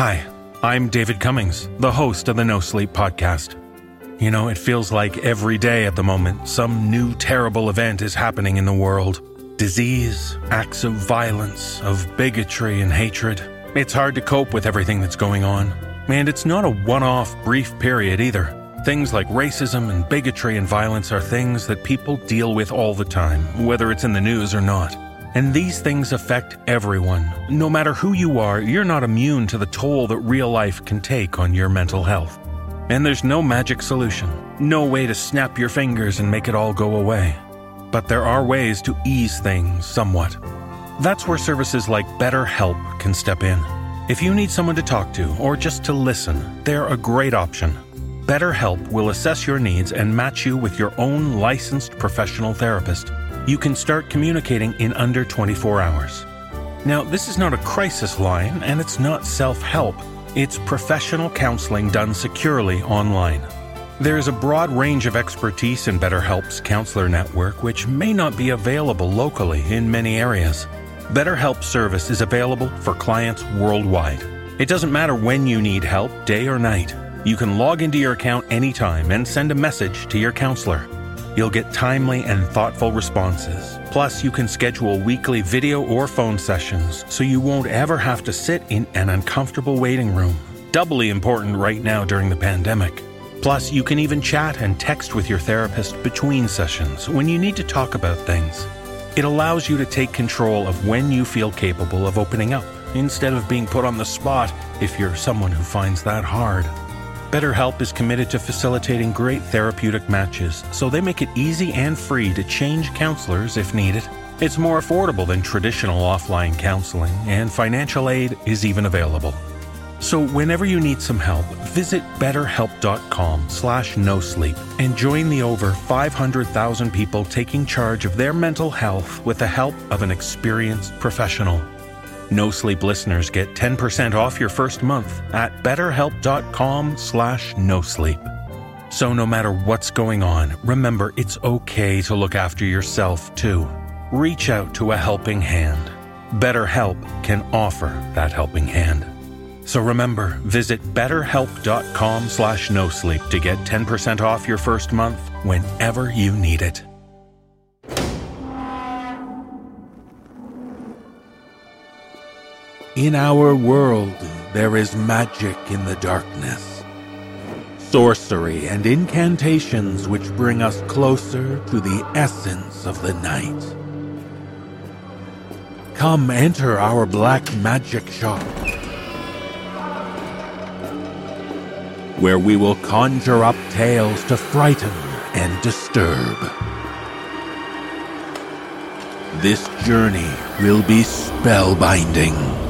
Hi, I'm David Cummings, the host of the No Sleep Podcast. You know, it feels like every day at the moment, some new terrible event is happening in the world disease, acts of violence, of bigotry and hatred. It's hard to cope with everything that's going on. And it's not a one off brief period either. Things like racism and bigotry and violence are things that people deal with all the time, whether it's in the news or not. And these things affect everyone. No matter who you are, you're not immune to the toll that real life can take on your mental health. And there's no magic solution, no way to snap your fingers and make it all go away. But there are ways to ease things somewhat. That's where services like BetterHelp can step in. If you need someone to talk to or just to listen, they're a great option. BetterHelp will assess your needs and match you with your own licensed professional therapist. You can start communicating in under 24 hours. Now, this is not a crisis line and it's not self help, it's professional counseling done securely online. There is a broad range of expertise in BetterHelp's counselor network, which may not be available locally in many areas. BetterHelp service is available for clients worldwide. It doesn't matter when you need help, day or night. You can log into your account anytime and send a message to your counselor. You'll get timely and thoughtful responses. Plus, you can schedule weekly video or phone sessions so you won't ever have to sit in an uncomfortable waiting room. Doubly important right now during the pandemic. Plus, you can even chat and text with your therapist between sessions when you need to talk about things. It allows you to take control of when you feel capable of opening up instead of being put on the spot if you're someone who finds that hard. BetterHelp is committed to facilitating great therapeutic matches, so they make it easy and free to change counselors if needed. It's more affordable than traditional offline counseling, and financial aid is even available. So whenever you need some help, visit betterhelp.com slash no sleep and join the over 500,000 people taking charge of their mental health with the help of an experienced professional. No Sleep listeners get 10% off your first month at betterhelp.com slash no sleep. So no matter what's going on, remember it's okay to look after yourself too. Reach out to a helping hand. BetterHelp can offer that helping hand. So remember, visit betterhelp.com slash no sleep to get 10% off your first month whenever you need it. In our world, there is magic in the darkness. Sorcery and incantations which bring us closer to the essence of the night. Come enter our black magic shop, where we will conjure up tales to frighten and disturb. This journey will be spellbinding.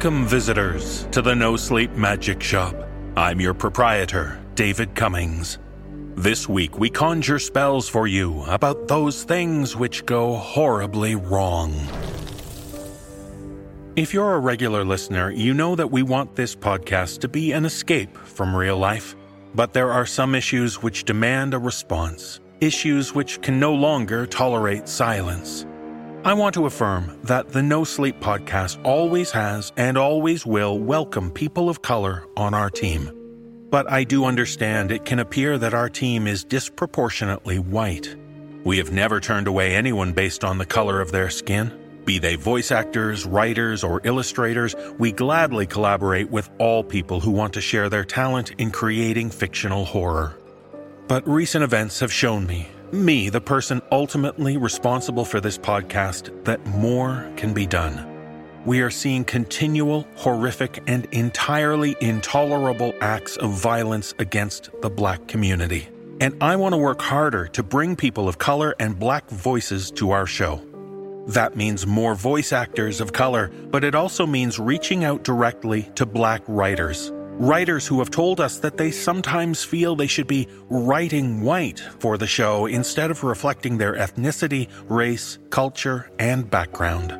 Welcome, visitors, to the No Sleep Magic Shop. I'm your proprietor, David Cummings. This week, we conjure spells for you about those things which go horribly wrong. If you're a regular listener, you know that we want this podcast to be an escape from real life. But there are some issues which demand a response, issues which can no longer tolerate silence. I want to affirm that the No Sleep podcast always has and always will welcome people of color on our team. But I do understand it can appear that our team is disproportionately white. We have never turned away anyone based on the color of their skin. Be they voice actors, writers, or illustrators, we gladly collaborate with all people who want to share their talent in creating fictional horror. But recent events have shown me me, the person ultimately responsible for this podcast, that more can be done. We are seeing continual, horrific, and entirely intolerable acts of violence against the black community. And I want to work harder to bring people of color and black voices to our show. That means more voice actors of color, but it also means reaching out directly to black writers. Writers who have told us that they sometimes feel they should be writing white for the show instead of reflecting their ethnicity, race, culture, and background.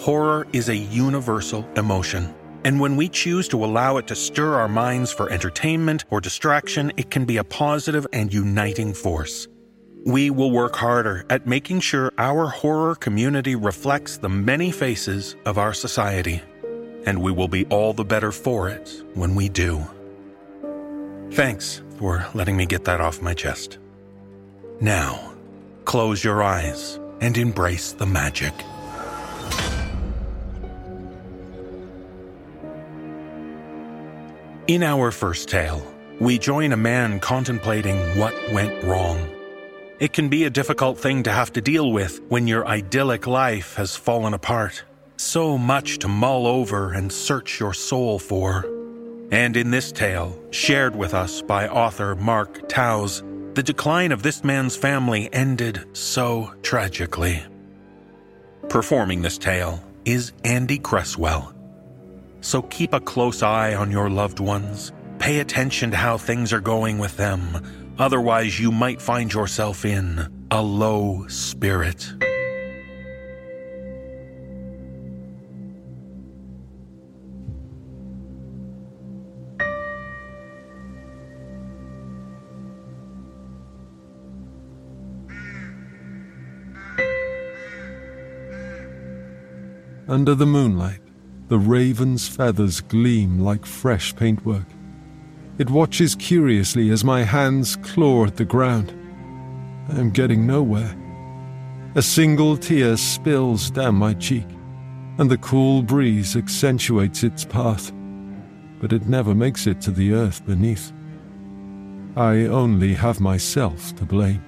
Horror is a universal emotion. And when we choose to allow it to stir our minds for entertainment or distraction, it can be a positive and uniting force. We will work harder at making sure our horror community reflects the many faces of our society. And we will be all the better for it when we do. Thanks for letting me get that off my chest. Now, close your eyes and embrace the magic. In our first tale, we join a man contemplating what went wrong. It can be a difficult thing to have to deal with when your idyllic life has fallen apart. So much to mull over and search your soul for. And in this tale, shared with us by author Mark Towse, the decline of this man's family ended so tragically. Performing this tale is Andy Cresswell so keep a close eye on your loved ones. Pay attention to how things are going with them. Otherwise, you might find yourself in a low spirit. Under the moonlight, the raven's feathers gleam like fresh paintwork. It watches curiously as my hands claw at the ground. I am getting nowhere. A single tear spills down my cheek, and the cool breeze accentuates its path, but it never makes it to the earth beneath. I only have myself to blame.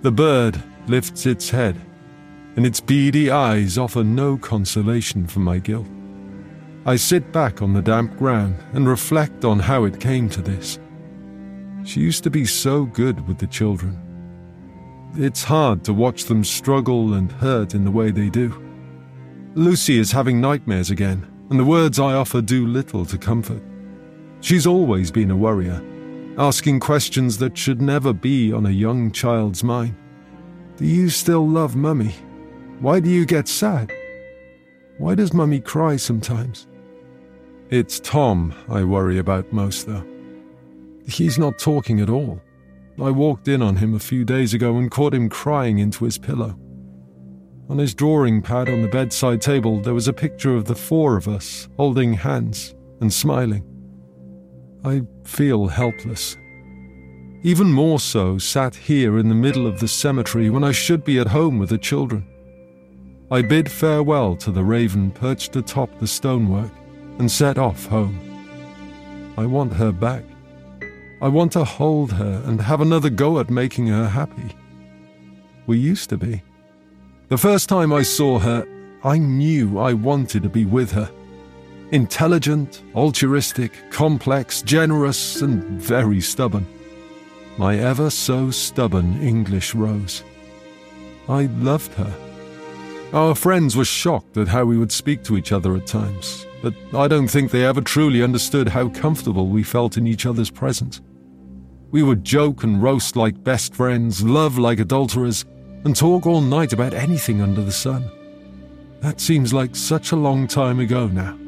The bird lifts its head and its beady eyes offer no consolation for my guilt. I sit back on the damp ground and reflect on how it came to this. She used to be so good with the children. It's hard to watch them struggle and hurt in the way they do. Lucy is having nightmares again, and the words I offer do little to comfort. She's always been a worrier, asking questions that should never be on a young child's mind. Do you still love Mummy? Why do you get sad? Why does Mummy cry sometimes? It's Tom I worry about most, though. He's not talking at all. I walked in on him a few days ago and caught him crying into his pillow. On his drawing pad on the bedside table, there was a picture of the four of us holding hands and smiling. I feel helpless. Even more so sat here in the middle of the cemetery when I should be at home with the children. I bid farewell to the raven perched atop the stonework and set off home. I want her back. I want to hold her and have another go at making her happy. We used to be. The first time I saw her, I knew I wanted to be with her. Intelligent, altruistic, complex, generous, and very stubborn. My ever so stubborn English Rose. I loved her. Our friends were shocked at how we would speak to each other at times, but I don't think they ever truly understood how comfortable we felt in each other's presence. We would joke and roast like best friends, love like adulterers, and talk all night about anything under the sun. That seems like such a long time ago now.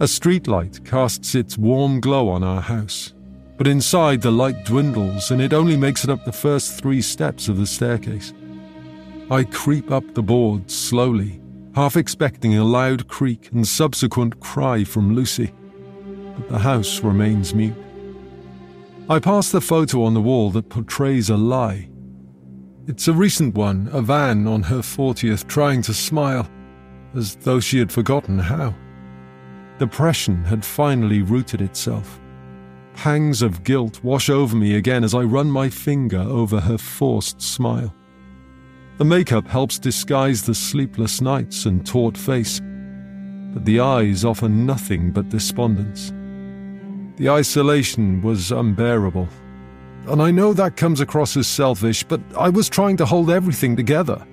A streetlight casts its warm glow on our house, but inside the light dwindles and it only makes it up the first three steps of the staircase. I creep up the boards slowly, half expecting a loud creak and subsequent cry from Lucy. But the house remains mute. I pass the photo on the wall that portrays a lie. It's a recent one, of Anne on her 40th trying to smile, as though she had forgotten how. Depression had finally rooted itself. Pangs of guilt wash over me again as I run my finger over her forced smile. The makeup helps disguise the sleepless nights and taut face, but the eyes offer nothing but despondence. The isolation was unbearable. And I know that comes across as selfish, but I was trying to hold everything together.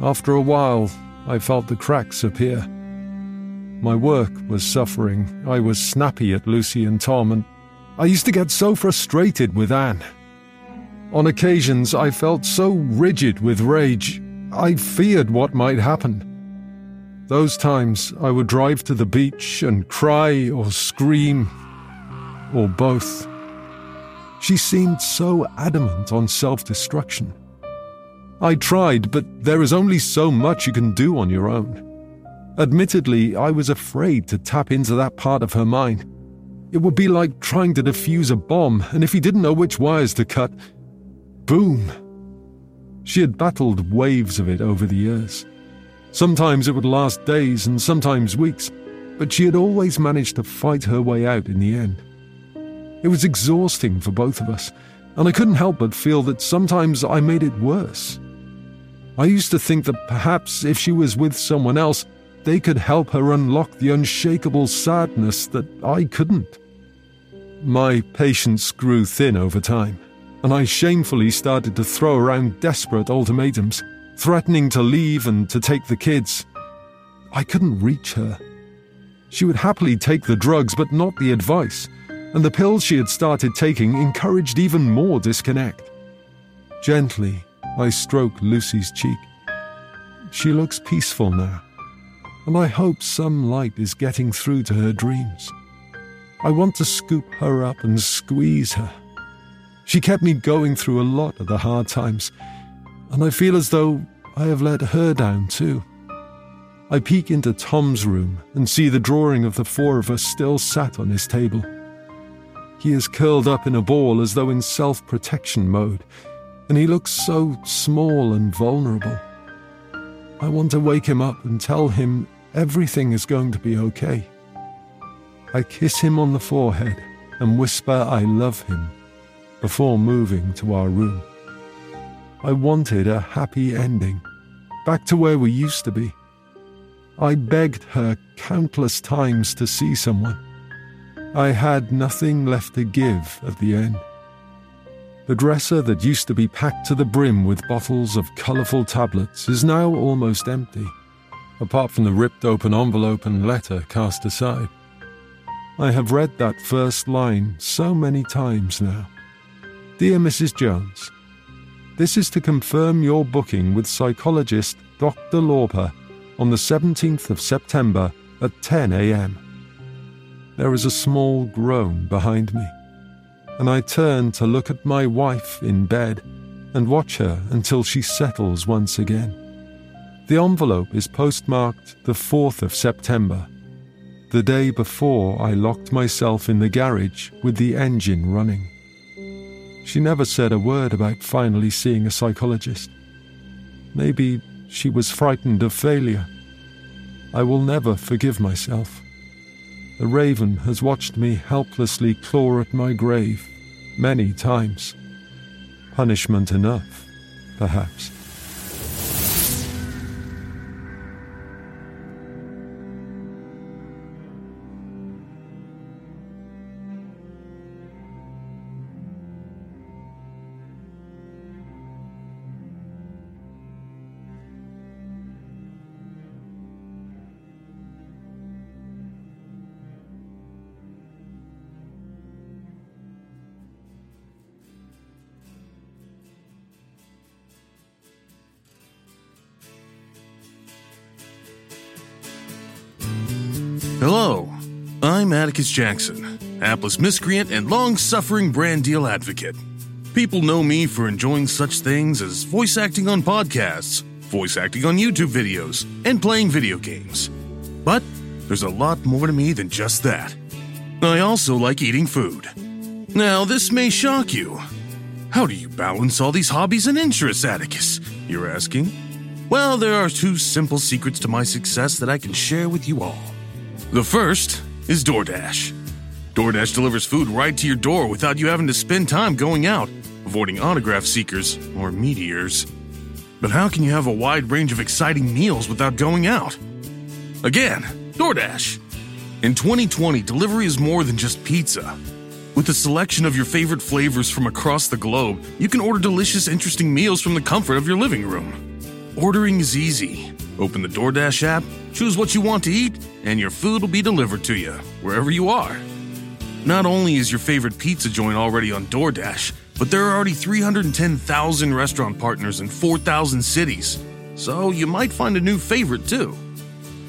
After a while, I felt the cracks appear. My work was suffering. I was snappy at Lucy and Tom, and I used to get so frustrated with Anne. On occasions, I felt so rigid with rage, I feared what might happen. Those times, I would drive to the beach and cry or scream, or both. She seemed so adamant on self destruction. I tried, but there is only so much you can do on your own. Admittedly, I was afraid to tap into that part of her mind. It would be like trying to defuse a bomb, and if you didn't know which wires to cut, boom. She had battled waves of it over the years. Sometimes it would last days and sometimes weeks, but she had always managed to fight her way out in the end. It was exhausting for both of us, and I couldn't help but feel that sometimes I made it worse. I used to think that perhaps if she was with someone else, they could help her unlock the unshakable sadness that I couldn't. My patience grew thin over time, and I shamefully started to throw around desperate ultimatums, threatening to leave and to take the kids. I couldn't reach her. She would happily take the drugs, but not the advice, and the pills she had started taking encouraged even more disconnect. Gently, I stroke Lucy's cheek. She looks peaceful now, and I hope some light is getting through to her dreams. I want to scoop her up and squeeze her. She kept me going through a lot of the hard times, and I feel as though I have let her down too. I peek into Tom's room and see the drawing of the four of us still sat on his table. He is curled up in a ball as though in self protection mode, and he looks so small and vulnerable. I want to wake him up and tell him everything is going to be okay. I kiss him on the forehead and whisper I love him before moving to our room. I wanted a happy ending, back to where we used to be. I begged her countless times to see someone. I had nothing left to give at the end. The dresser that used to be packed to the brim with bottles of colourful tablets is now almost empty, apart from the ripped open envelope and letter cast aside. I have read that first line so many times now. Dear Mrs. Jones, this is to confirm your booking with psychologist Dr. Lauper on the 17th of September at 10 a.m. There is a small groan behind me and I turn to look at my wife in bed and watch her until she settles once again. The envelope is postmarked the 4th of September, the day before I locked myself in the garage with the engine running. She never said a word about finally seeing a psychologist. Maybe she was frightened of failure. I will never forgive myself. The raven has watched me helplessly claw at my grave many times. Punishment enough, perhaps. Hello, I'm Atticus Jackson, hapless miscreant and long suffering brand deal advocate. People know me for enjoying such things as voice acting on podcasts, voice acting on YouTube videos, and playing video games. But there's a lot more to me than just that. I also like eating food. Now, this may shock you. How do you balance all these hobbies and interests, Atticus? You're asking? Well, there are two simple secrets to my success that I can share with you all. The first is DoorDash. DoorDash delivers food right to your door without you having to spend time going out, avoiding autograph seekers or meteors. But how can you have a wide range of exciting meals without going out? Again, DoorDash. In 2020, delivery is more than just pizza. With a selection of your favorite flavors from across the globe, you can order delicious, interesting meals from the comfort of your living room. Ordering is easy. Open the DoorDash app, choose what you want to eat, and your food will be delivered to you, wherever you are. Not only is your favorite pizza joint already on DoorDash, but there are already 310,000 restaurant partners in 4,000 cities, so you might find a new favorite too.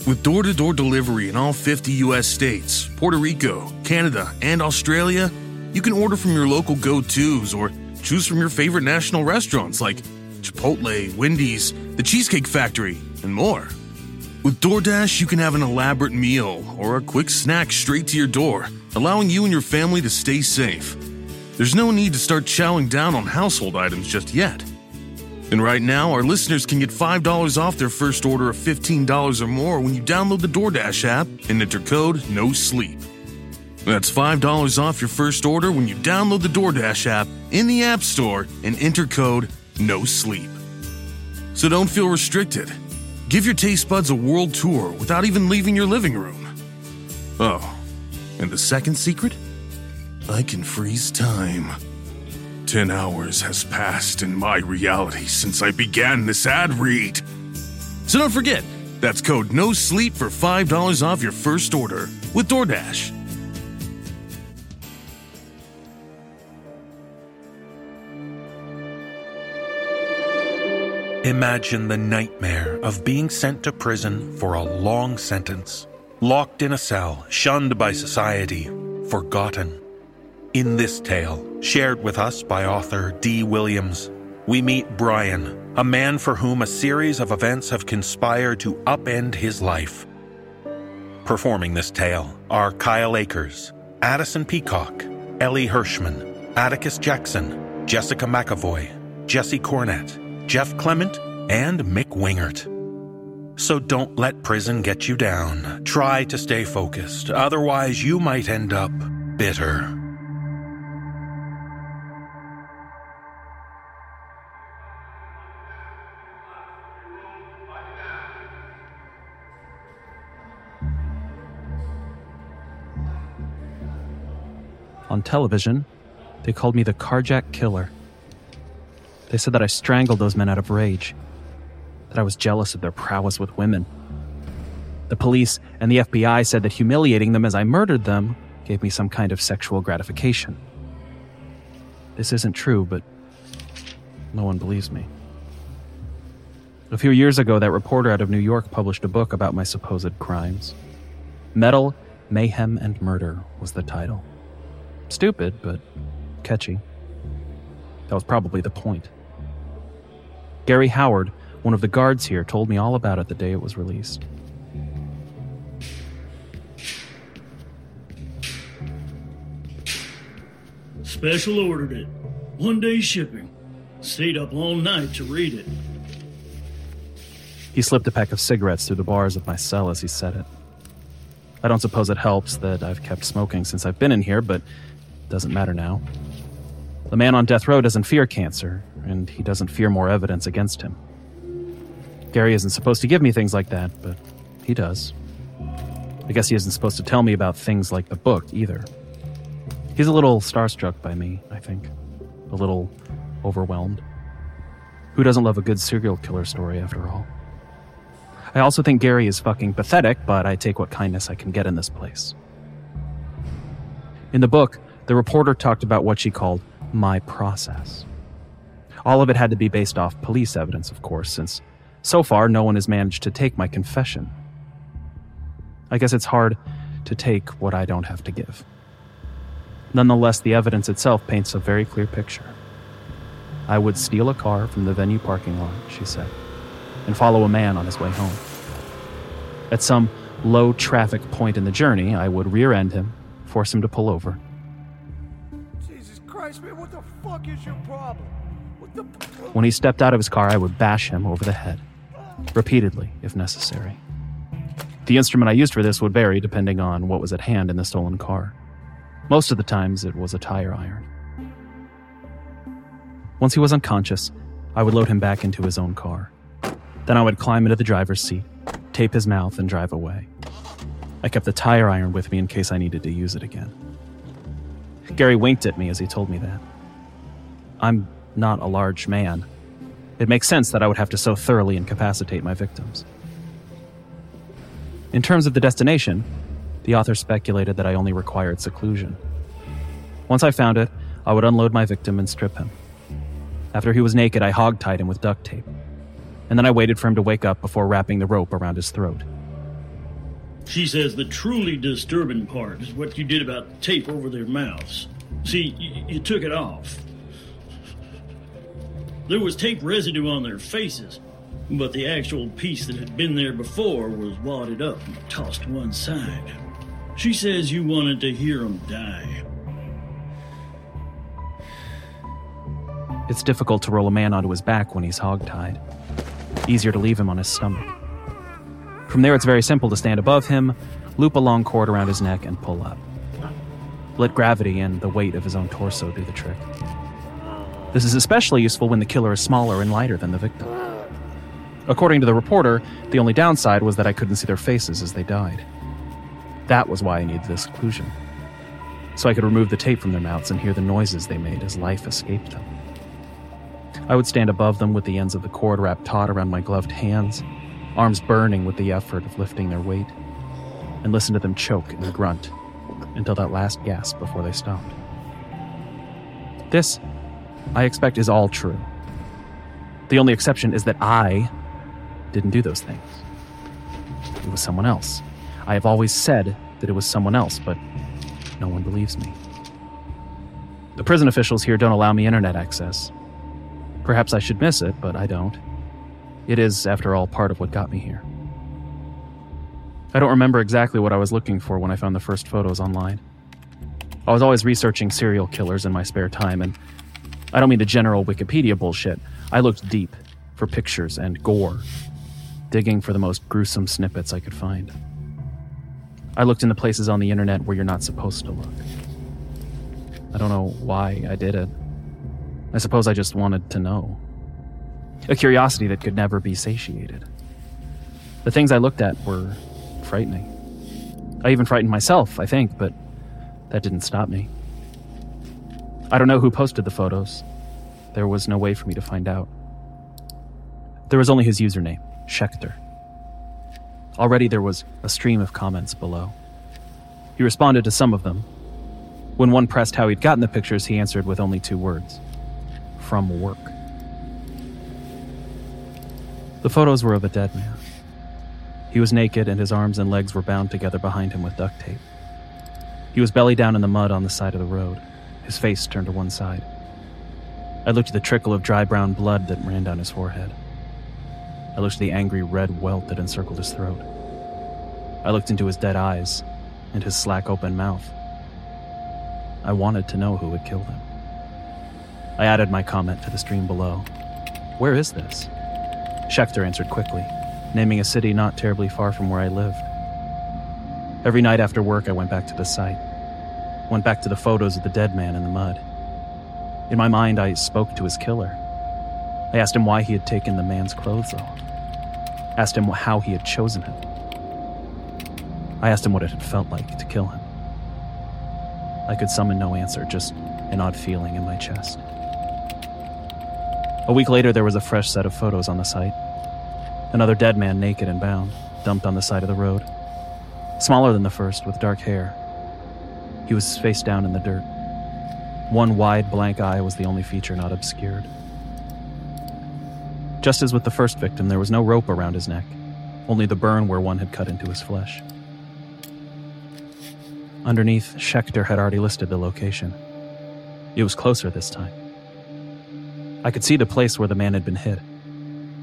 With door to door delivery in all 50 US states, Puerto Rico, Canada, and Australia, you can order from your local go tos or choose from your favorite national restaurants like Chipotle, Wendy's, the Cheesecake Factory, and more. With DoorDash, you can have an elaborate meal or a quick snack straight to your door, allowing you and your family to stay safe. There's no need to start chowing down on household items just yet. And right now, our listeners can get $5 off their first order of $15 or more when you download the DoorDash app and enter code NOSLEEP. That's $5 off your first order when you download the DoorDash app in the App Store and enter code NOSLEEP. So don't feel restricted. Give your taste buds a world tour without even leaving your living room. Oh, and the second secret? I can freeze time. Ten hours has passed in my reality since I began this ad read. So don't forget, that's code NO SLEEP for $5 off your first order with DoorDash. Imagine the nightmare of being sent to prison for a long sentence, locked in a cell, shunned by society, forgotten. In this tale, shared with us by author D. Williams, we meet Brian, a man for whom a series of events have conspired to upend his life. Performing this tale are Kyle Akers, Addison Peacock, Elie Hirschman, Atticus Jackson, Jessica McAvoy, Jesse Cornett, Jeff Clement, and Mick Wingert. So don't let prison get you down. Try to stay focused, otherwise, you might end up bitter. On television, they called me the carjack killer. They said that I strangled those men out of rage, that I was jealous of their prowess with women. The police and the FBI said that humiliating them as I murdered them gave me some kind of sexual gratification. This isn't true, but no one believes me. A few years ago, that reporter out of New York published a book about my supposed crimes. Metal, Mayhem, and Murder was the title. Stupid, but catchy. That was probably the point. Gary Howard, one of the guards here, told me all about it the day it was released. Special ordered it. One day shipping. Stayed up all night to read it. He slipped a pack of cigarettes through the bars of my cell as he said it. I don't suppose it helps that I've kept smoking since I've been in here, but it doesn't matter now. The man on death row doesn't fear cancer, and he doesn't fear more evidence against him. Gary isn't supposed to give me things like that, but he does. I guess he isn't supposed to tell me about things like the book either. He's a little starstruck by me, I think. A little overwhelmed. Who doesn't love a good serial killer story, after all? I also think Gary is fucking pathetic, but I take what kindness I can get in this place. In the book, the reporter talked about what she called my process. All of it had to be based off police evidence, of course, since so far no one has managed to take my confession. I guess it's hard to take what I don't have to give. Nonetheless, the evidence itself paints a very clear picture. I would steal a car from the venue parking lot, she said, and follow a man on his way home. At some low traffic point in the journey, I would rear end him, force him to pull over, Christ, man, what the fuck is your problem? The When he stepped out of his car, I would bash him over the head, repeatedly, if necessary. The instrument I used for this would vary depending on what was at hand in the stolen car. Most of the times, it was a tire iron. Once he was unconscious, I would load him back into his own car. Then I would climb into the driver's seat, tape his mouth, and drive away. I kept the tire iron with me in case I needed to use it again. Gary winked at me as he told me that. I'm not a large man. It makes sense that I would have to so thoroughly incapacitate my victims. In terms of the destination, the author speculated that I only required seclusion. Once I found it, I would unload my victim and strip him. After he was naked, I hog-tied him with duct tape. And then I waited for him to wake up before wrapping the rope around his throat. She says the truly disturbing part is what you did about the tape over their mouths. See, you, you took it off. There was tape residue on their faces, but the actual piece that had been there before was wadded up and tossed to one side. She says you wanted to hear them die. It's difficult to roll a man onto his back when he's hog-tied. Easier to leave him on his stomach. From there, it's very simple to stand above him, loop a long cord around his neck, and pull up. Let gravity and the weight of his own torso do the trick. This is especially useful when the killer is smaller and lighter than the victim. According to the reporter, the only downside was that I couldn't see their faces as they died. That was why I needed this seclusion. So I could remove the tape from their mouths and hear the noises they made as life escaped them. I would stand above them with the ends of the cord wrapped taut around my gloved hands, arms burning with the effort of lifting their weight, and listen to them choke and grunt until that last gasp before they stopped. This, I expect, is all true. The only exception is that I didn't do those things. It was someone else. I have always said that it was someone else, but no one believes me. The prison officials here don't allow me internet access. Perhaps I should miss it, but I don't. It is, after all, part of what got me here. I don't remember exactly what I was looking for when I found the first photos online. I was always researching serial killers in my spare time, and I don't mean the general Wikipedia bullshit. I looked deep for pictures and gore, digging for the most gruesome snippets I could find. I looked in the places on the internet where you're not supposed to look. I don't know why I did it. I suppose I just wanted to know. A curiosity that could never be satiated. The things I looked at were frightening. I even frightened myself, I think, but that didn't stop me. I don't know who posted the photos. There was no way for me to find out. There was only his username, Schechter. Already there was a stream of comments below. He responded to some of them. When one pressed how he'd gotten the pictures, he answered with only two words from work. The photos were of a dead man. He was naked and his arms and legs were bound together behind him with duct tape. He was belly down in the mud on the side of the road, his face turned to one side. I looked at the trickle of dry brown blood that ran down his forehead. I looked at the angry red welt that encircled his throat. I looked into his dead eyes and his slack open mouth. I wanted to know who had killed him. I added my comment to the stream below. Where is this? Schechter answered quickly, naming a city not terribly far from where I lived. Every night after work, I went back to the site, went back to the photos of the dead man in the mud. In my mind, I spoke to his killer. I asked him why he had taken the man's clothes off, asked him how he had chosen him. I asked him what it had felt like to kill him. I could summon no answer, just an odd feeling in my chest. A week later, there was a fresh set of photos on the site. Another dead man, naked and bound, dumped on the side of the road. Smaller than the first, with dark hair. He was face down in the dirt. One wide, blank eye was the only feature not obscured. Just as with the first victim, there was no rope around his neck, only the burn where one had cut into his flesh. Underneath, Schechter had already listed the location. It was closer this time. I could see the place where the man had been hit.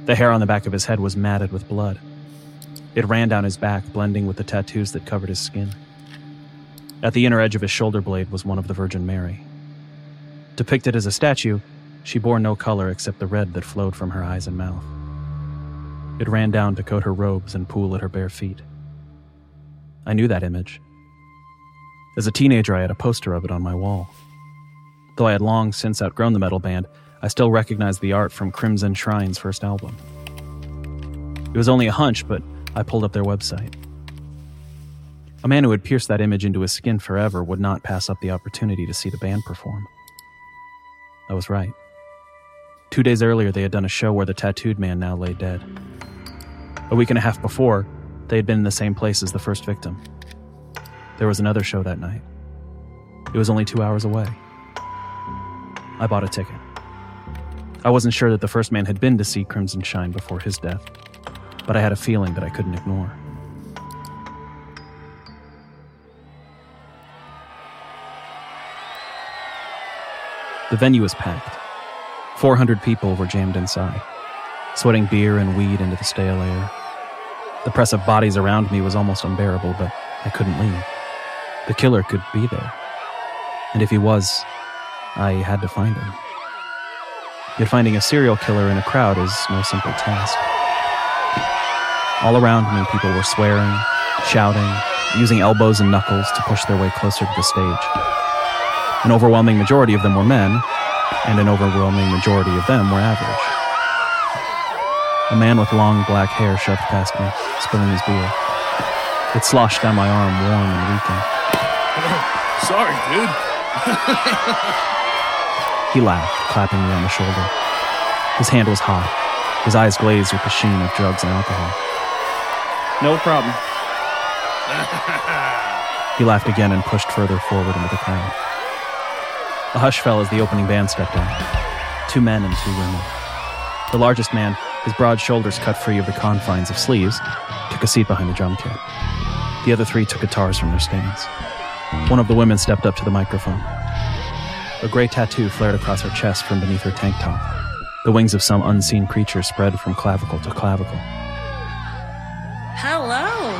The hair on the back of his head was matted with blood. It ran down his back, blending with the tattoos that covered his skin. At the inner edge of his shoulder blade was one of the Virgin Mary. Depicted as a statue, she bore no color except the red that flowed from her eyes and mouth. It ran down to coat her robes and pool at her bare feet. I knew that image. As a teenager, I had a poster of it on my wall. Though I had long since outgrown the metal band, I still recognized the art from Crimson Shrine's first album. It was only a hunch, but I pulled up their website. A man who had pierced that image into his skin forever would not pass up the opportunity to see the band perform. I was right. Two days earlier, they had done a show where the tattooed man now lay dead. A week and a half before, they had been in the same place as the first victim. There was another show that night. It was only two hours away. I bought a ticket. I wasn't sure that the first man had been to see Crimson Shrine before his death, but I had a feeling that I couldn't ignore. The venue was packed. 400 people were jammed inside, sweating beer and weed into the stale air. The press of bodies around me was almost unbearable, but I couldn't leave. The killer could be there. And if he was, I had to find him. Yet finding a serial killer in a crowd is no simple task. All around me, people were swearing, shouting, using elbows and knuckles to push their way closer to the stage. An overwhelming majority of them were men, and an overwhelming majority of them were average. A man with long black hair shoved past me, spilling his beer. It sloshed down my arm, warm and reeking. Sorry, dude. He laughed, clapping me on the shoulder. His hand was hot, his eyes glazed with the sheen of drugs and alcohol. No problem. he laughed again and pushed further forward into the crowd. A hush fell as the opening band stepped on. Two men and two women. The largest man, his broad shoulders cut free of the confines of sleeves, took a seat behind the drum kit. The other three took guitars from their stands. One of the women stepped up to the microphone. A gray tattoo flared across her chest from beneath her tank top. The wings of some unseen creature spread from clavicle to clavicle. Hello.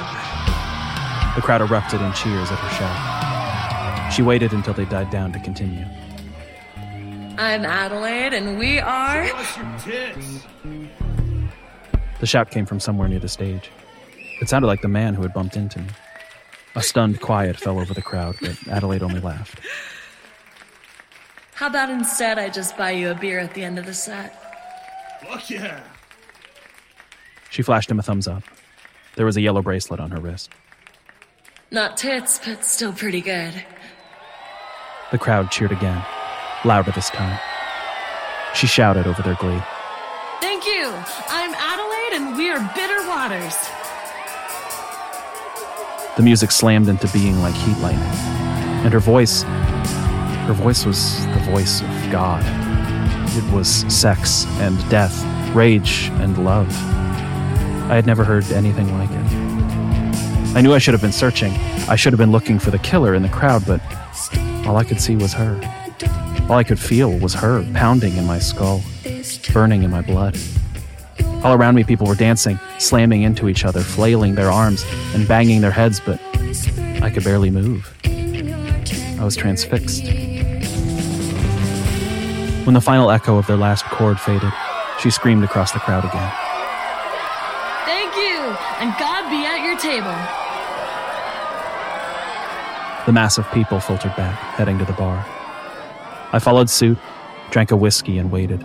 The crowd erupted in cheers at her shout. She waited until they died down to continue. I'm Adelaide, and we are. The shout came from somewhere near the stage. It sounded like the man who had bumped into me. A stunned quiet fell over the crowd, but Adelaide only laughed. How about instead I just buy you a beer at the end of the set? Fuck yeah. She flashed him a thumbs up. There was a yellow bracelet on her wrist. Not tits, but still pretty good. The crowd cheered again, louder this time. She shouted over their glee. Thank you. I'm Adelaide, and we are Bitter Waters. The music slammed into being like heat lightning, and her voice, her voice was the voice of God. It was sex and death, rage and love. I had never heard anything like it. I knew I should have been searching. I should have been looking for the killer in the crowd, but all I could see was her. All I could feel was her pounding in my skull, burning in my blood. All around me, people were dancing, slamming into each other, flailing their arms, and banging their heads, but I could barely move. I was transfixed. When the final echo of their last chord faded, she screamed across the crowd again. Thank you, and God be at your table. The mass of people filtered back, heading to the bar. I followed suit, drank a whiskey, and waited.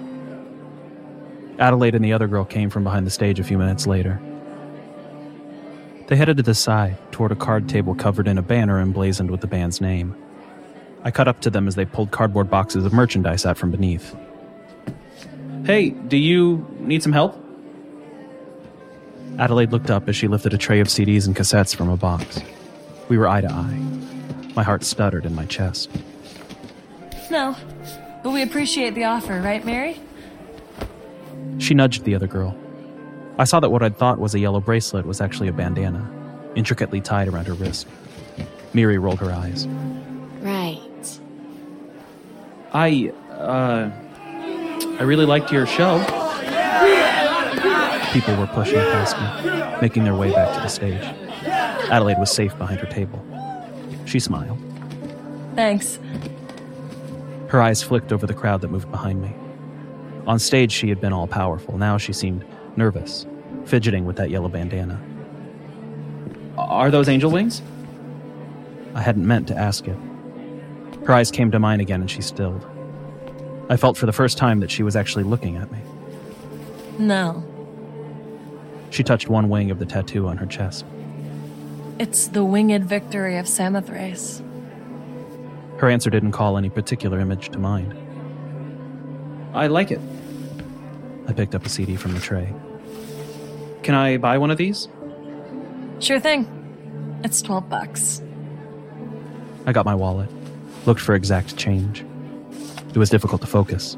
Adelaide and the other girl came from behind the stage a few minutes later. They headed to the side, toward a card table covered in a banner emblazoned with the band's name. I cut up to them as they pulled cardboard boxes of merchandise out from beneath. Hey, do you need some help? Adelaide looked up as she lifted a tray of CDs and cassettes from a box. We were eye to eye. My heart stuttered in my chest. No, but we appreciate the offer, right, Mary? She nudged the other girl. I saw that what I'd thought was a yellow bracelet was actually a bandana, intricately tied around her wrist. Miri rolled her eyes. Right. I, uh, I really liked your show. People were pushing past me, making their way back to the stage. Adelaide was safe behind her table. She smiled. Thanks. Her eyes flicked over the crowd that moved behind me. On stage, she had been all powerful. Now she seemed nervous, fidgeting with that yellow bandana. Are those angel wings? I hadn't meant to ask it. Her eyes came to mine again and she stilled. I felt for the first time that she was actually looking at me. No, She touched one wing of the tattoo on her chest. it's the winged victory of Samothrace. Her answer didn't call any particular image to mind. I like it. I picked up a CD from the tray. Can I buy one of these? Sure thing. It's 12 bucks. I got my wallet, looked for exact change. It was difficult to focus.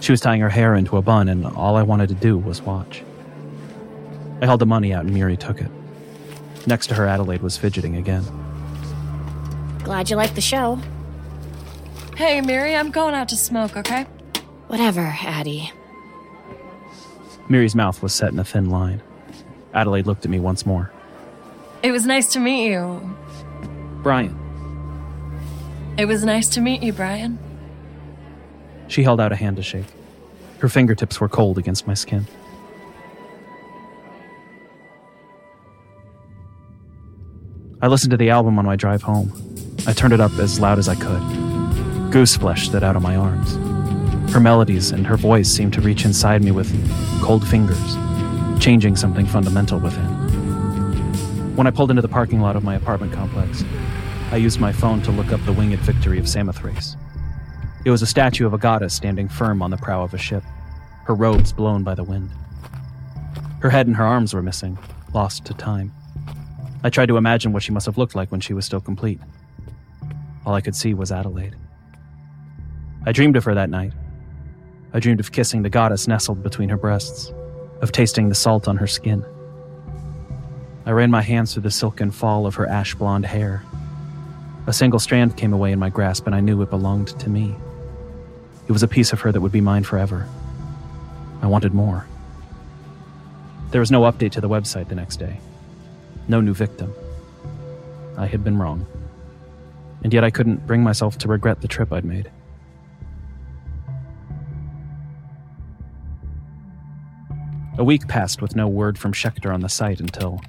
She was tying her hair into a bun, and all I wanted to do was watch. I held the money out, and Miri took it. Next to her, Adelaide was fidgeting again. Glad you liked the show. Hey, Miri, I'm going out to smoke, okay? Whatever, Addie. Miri's mouth was set in a thin line. Adelaide looked at me once more. It was nice to meet you. Brian. It was nice to meet you, Brian. She held out a hand to shake. Her fingertips were cold against my skin. I listened to the album on my drive home. I turned it up as loud as I could. Goose flesh stood out on my arms. Her melodies and her voice seemed to reach inside me with cold fingers, changing something fundamental within. When I pulled into the parking lot of my apartment complex, I used my phone to look up the winged victory of Samothrace. It was a statue of a goddess standing firm on the prow of a ship, her robes blown by the wind. Her head and her arms were missing, lost to time. I tried to imagine what she must have looked like when she was still complete. All I could see was Adelaide. I dreamed of her that night. I dreamed of kissing the goddess nestled between her breasts, of tasting the salt on her skin. I ran my hands through the silken fall of her ash blonde hair. A single strand came away in my grasp, and I knew it belonged to me. It was a piece of her that would be mine forever. I wanted more. There was no update to the website the next day. No new victim. I had been wrong. And yet I couldn't bring myself to regret the trip I'd made. A week passed with no word from Schechter on the site until.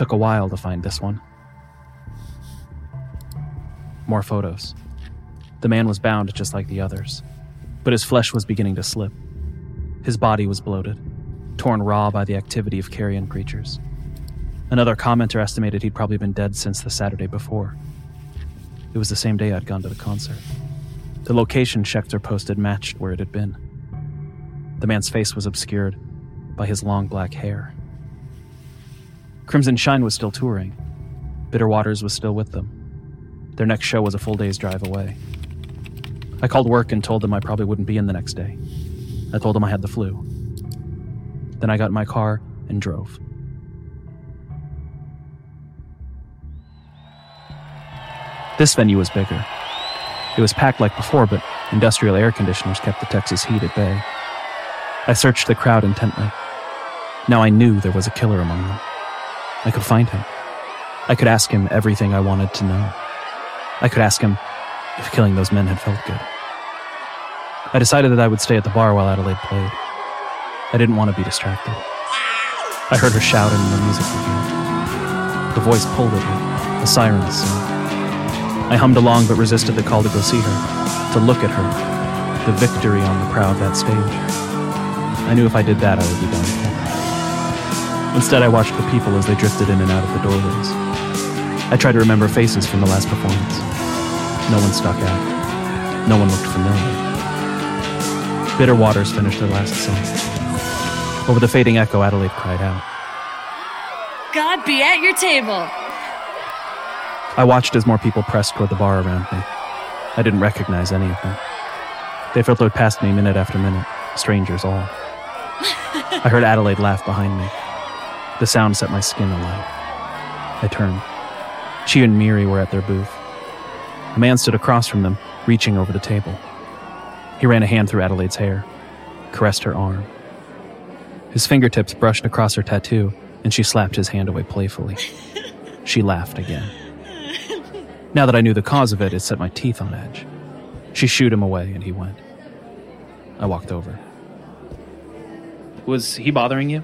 Took a while to find this one. More photos. The man was bound just like the others, but his flesh was beginning to slip. His body was bloated, torn raw by the activity of carrion creatures. Another commenter estimated he'd probably been dead since the Saturday before. It was the same day I'd gone to the concert. The location Schechter posted matched where it had been. The man's face was obscured by his long black hair. Crimson Shrine was still touring. Bitter Waters was still with them. Their next show was a full day's drive away. I called work and told them I probably wouldn't be in the next day. I told them I had the flu. Then I got in my car and drove. This venue was bigger. It was packed like before, but industrial air conditioners kept the Texas heat at bay. I searched the crowd intently. Now I knew there was a killer among them. I could find him. I could ask him everything I wanted to know. I could ask him if killing those men had felt good. I decided that I would stay at the bar while Adelaide played. I didn't want to be distracted. I heard her shout and the music began. The voice pulled at me, the sirens. I hummed along but resisted the call to go see her, to look at her, the victory on the prow of that stage. I knew if I did that, I would be done. Instead, I watched the people as they drifted in and out of the doorways. I tried to remember faces from the last performance. No one stuck out. No one looked familiar. Bitter Waters finished their last song. Over the fading echo, Adelaide cried out. God be at your table. I watched as more people pressed toward the bar around me. I didn't recognize any of them. They filtered past me minute after minute, strangers all. I heard Adelaide laugh behind me. The sound set my skin alight. I turned. She and Miri were at their booth. A man stood across from them, reaching over the table. He ran a hand through Adelaide's hair, caressed her arm. His fingertips brushed across her tattoo, and she slapped his hand away playfully. She laughed again. Now that I knew the cause of it, it set my teeth on edge. She shooed him away, and he went. I walked over. Was he bothering you?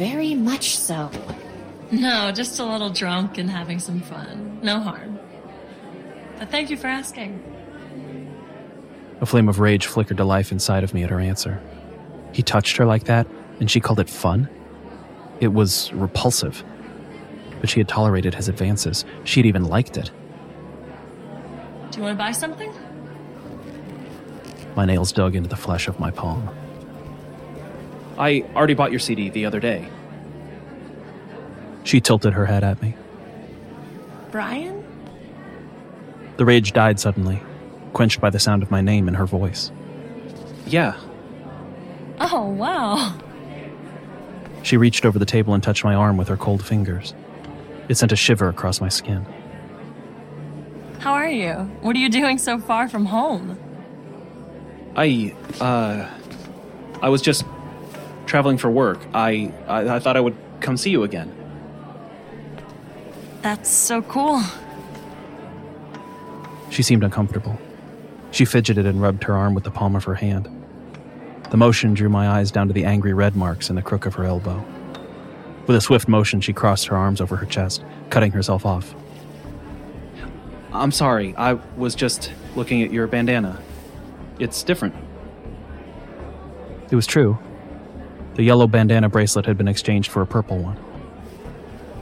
Very much so. No, just a little drunk and having some fun. No harm. But thank you for asking. A flame of rage flickered to life inside of me at her answer. He touched her like that, and she called it fun? It was repulsive. But she had tolerated his advances. She'd even liked it. Do you want to buy something? My nails dug into the flesh of my palm. I already bought your CD the other day. She tilted her head at me. Brian? The rage died suddenly, quenched by the sound of my name in her voice. Yeah. Oh, wow. She reached over the table and touched my arm with her cold fingers. It sent a shiver across my skin. How are you? What are you doing so far from home? I, uh, I was just traveling for work. I, I, I thought I would come see you again. That's so cool. She seemed uncomfortable. She fidgeted and rubbed her arm with the palm of her hand. The motion drew my eyes down to the angry red marks in the crook of her elbow. With a swift motion, she crossed her arms over her chest, cutting herself off. I'm sorry, I was just looking at your bandana. It's different. It was true. The yellow bandana bracelet had been exchanged for a purple one.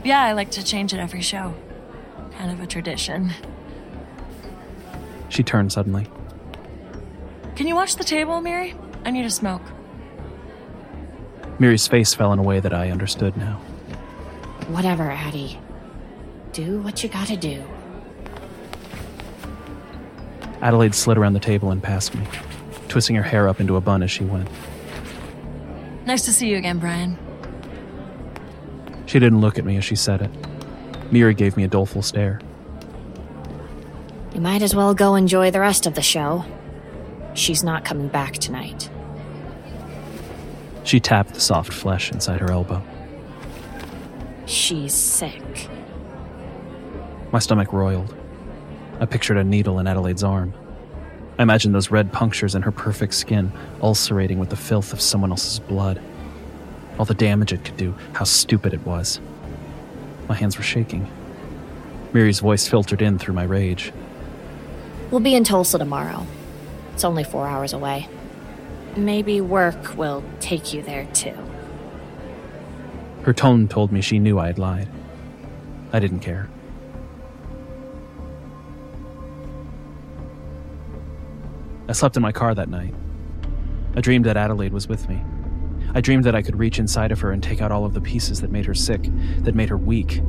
Yeah, I like to change it every show. Kind of a tradition. She turned suddenly. Can you watch the table, Miri? I need a smoke. Miri's face fell in a way that I understood now. Whatever, Addie. Do what you gotta do. Adelaide slid around the table and past me, twisting her hair up into a bun as she went. Nice to see you again, Brian. She didn't look at me as she said it. Miri gave me a doleful stare. You might as well go enjoy the rest of the show. She's not coming back tonight. She tapped the soft flesh inside her elbow. She's sick. My stomach roiled. I pictured a needle in Adelaide's arm. I imagined those red punctures in her perfect skin, ulcerating with the filth of someone else's blood. All the damage it could do, how stupid it was. My hands were shaking. Miri's voice filtered in through my rage. We'll be in Tulsa tomorrow. It's only four hours away. Maybe work will take you there too. Her tone told me she knew I had lied. I didn't care. I slept in my car that night. I dreamed that Adelaide was with me. I dreamed that I could reach inside of her and take out all of the pieces that made her sick, that made her weak.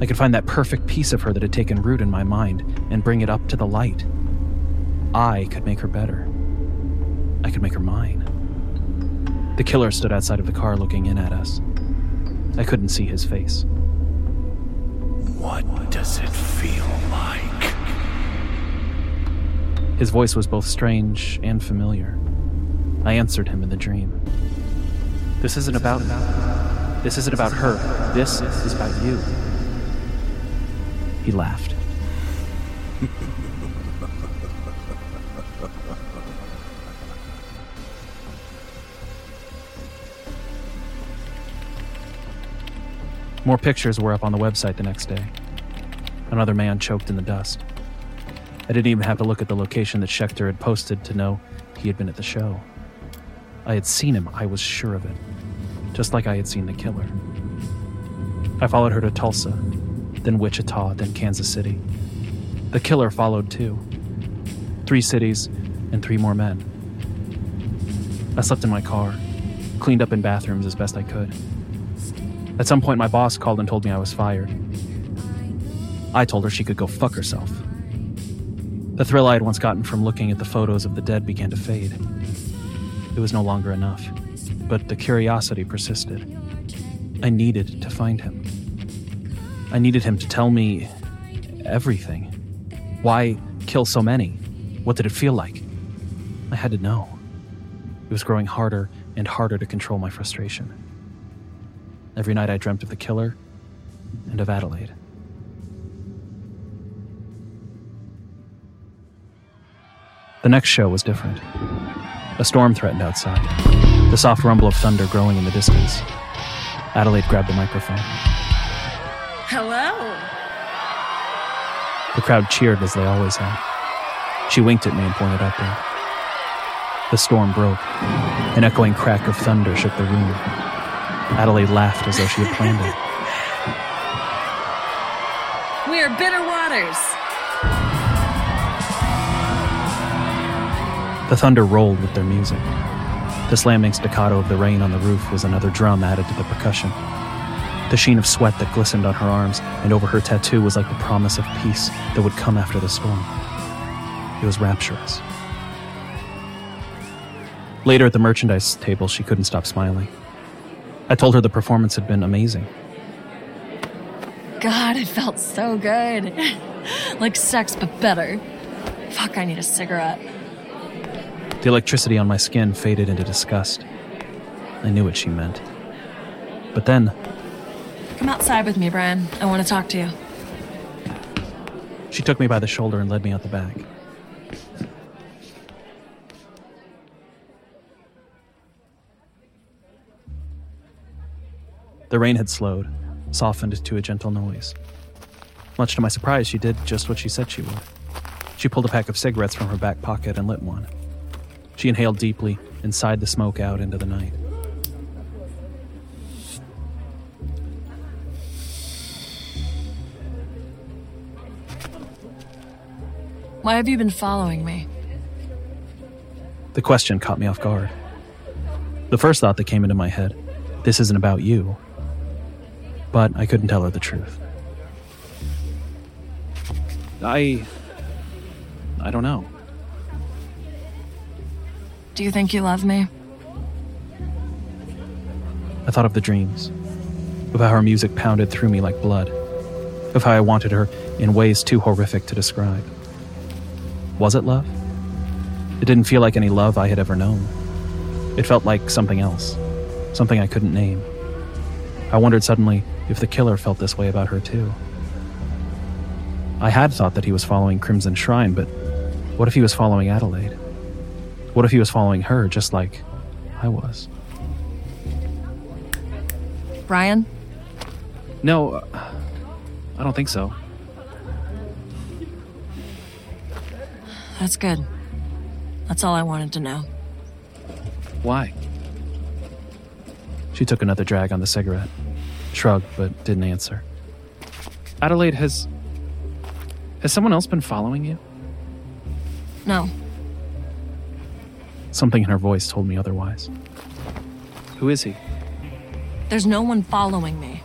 I could find that perfect piece of her that had taken root in my mind and bring it up to the light. I could make her better. I could make her mine. The killer stood outside of the car looking in at us. I couldn't see his face. What does it feel like? His voice was both strange and familiar. I answered him in the dream. This isn't about This isn't about her. This is about you. He laughed. More pictures were up on the website the next day. Another man choked in the dust. I didn't even have to look at the location that Schechter had posted to know he had been at the show. I had seen him, I was sure of it, just like I had seen the killer. I followed her to Tulsa, then Wichita, then Kansas City. The killer followed too. Three cities and three more men. I slept in my car, cleaned up in bathrooms as best I could. At some point, my boss called and told me I was fired. I told her she could go fuck herself. The thrill I had once gotten from looking at the photos of the dead began to fade. It was no longer enough, but the curiosity persisted. I needed to find him. I needed him to tell me everything. Why kill so many? What did it feel like? I had to know. It was growing harder and harder to control my frustration. Every night I dreamt of the killer and of Adelaide. The next show was different. A storm threatened outside, the soft rumble of thunder growing in the distance. Adelaide grabbed the microphone. Hello. The crowd cheered as they always had. She winked at me and pointed upward. The storm broke. An echoing crack of thunder shook the room. Adelaide laughed as though she had planned it. We are bitter waters. The thunder rolled with their music. The slamming staccato of the rain on the roof was another drum added to the percussion. The sheen of sweat that glistened on her arms and over her tattoo was like the promise of peace that would come after the storm. It was rapturous. Later at the merchandise table, she couldn't stop smiling. I told her the performance had been amazing. God, it felt so good. like sex, but better. Fuck, I need a cigarette. The electricity on my skin faded into disgust. I knew what she meant. But then, Come outside with me, Brian. I want to talk to you. she took me by the shoulder and led me out the back. The rain had slowed, softened to a gentle noise. Much to my surprise, she did just what she said she would. She pulled a pack of cigarettes from her back pocket and lit one. She inhaled deeply and sighed the smoke out into the night. Why have you been following me? The question caught me off guard. The first thought that came into my head this isn't about you. But I couldn't tell her the truth. I. I don't know. Do you think you love me? I thought of the dreams, of how her music pounded through me like blood, of how I wanted her in ways too horrific to describe. Was it love? It didn't feel like any love I had ever known. It felt like something else, something I couldn't name. I wondered suddenly if the killer felt this way about her too. I had thought that he was following Crimson Shrine, but what if he was following Adelaide? What if he was following her just like I was? Brian? No, uh, I don't think so. That's good. That's all I wanted to know. Why? She took another drag on the cigarette, shrugged, but didn't answer. Adelaide, has. Has someone else been following you? No. Something in her voice told me otherwise. Who is he? There's no one following me.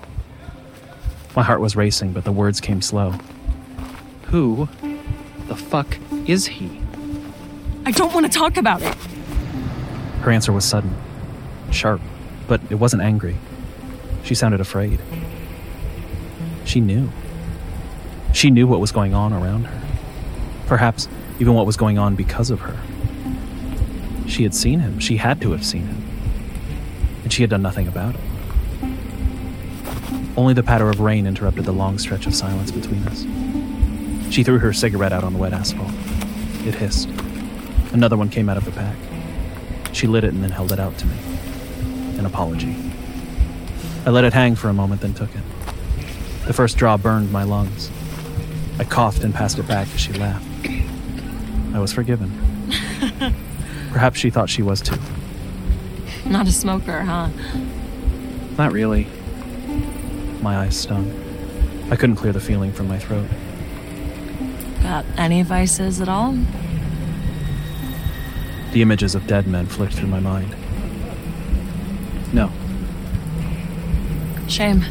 My heart was racing, but the words came slow. Who the fuck is he? I don't want to talk about it. Her answer was sudden, sharp, but it wasn't angry. She sounded afraid. She knew. She knew what was going on around her. Perhaps even what was going on because of her. She had seen him. She had to have seen him. And she had done nothing about it. Only the patter of rain interrupted the long stretch of silence between us. She threw her cigarette out on the wet asphalt. It hissed. Another one came out of the pack. She lit it and then held it out to me. An apology. I let it hang for a moment, then took it. The first draw burned my lungs. I coughed and passed it back as she laughed. I was forgiven. Perhaps she thought she was too. Not a smoker, huh? Not really. My eyes stung. I couldn't clear the feeling from my throat. Got any vices at all? The images of dead men flicked through my mind. No, Shame.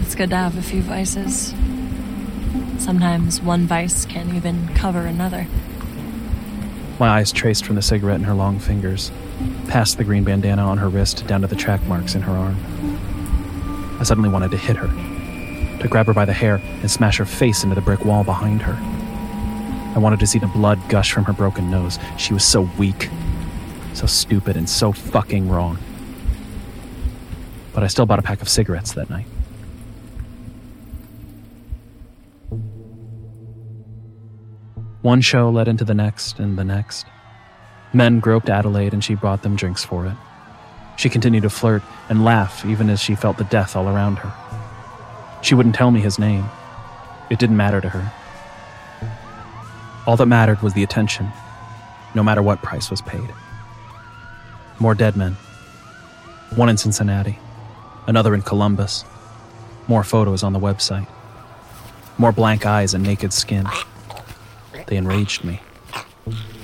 It's good to have a few vices. Sometimes one vice can even cover another. My eyes traced from the cigarette in her long fingers, past the green bandana on her wrist, down to the track marks in her arm. I suddenly wanted to hit her, to grab her by the hair and smash her face into the brick wall behind her. I wanted to see the blood gush from her broken nose. She was so weak, so stupid, and so fucking wrong. But I still bought a pack of cigarettes that night. One show led into the next and the next. Men groped Adelaide and she brought them drinks for it. She continued to flirt and laugh even as she felt the death all around her. She wouldn't tell me his name. It didn't matter to her. All that mattered was the attention, no matter what price was paid. More dead men. One in Cincinnati, another in Columbus. More photos on the website. More blank eyes and naked skin. They enraged me.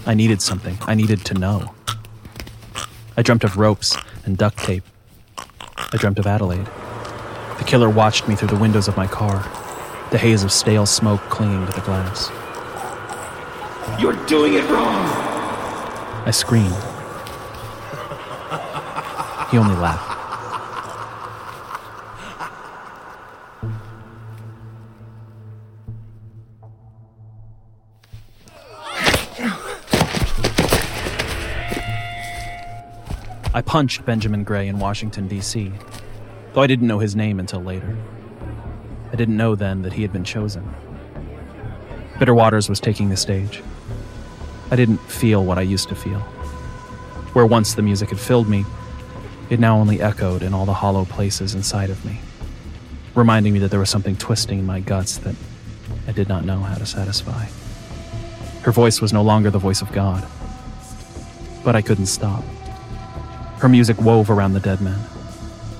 I needed something. I needed to know. I dreamt of ropes and duct tape. I dreamt of Adelaide. The killer watched me through the windows of my car, the haze of stale smoke clinging to the glass. You're doing it wrong! I screamed. He only laughed. I punched Benjamin Gray in Washington, D.C., though I didn't know his name until later. I didn't know then that he had been chosen. Bitter Waters was taking the stage. I didn't feel what I used to feel. Where once the music had filled me, it now only echoed in all the hollow places inside of me, reminding me that there was something twisting in my guts that I did not know how to satisfy. Her voice was no longer the voice of God, but I couldn't stop. Her music wove around the dead man,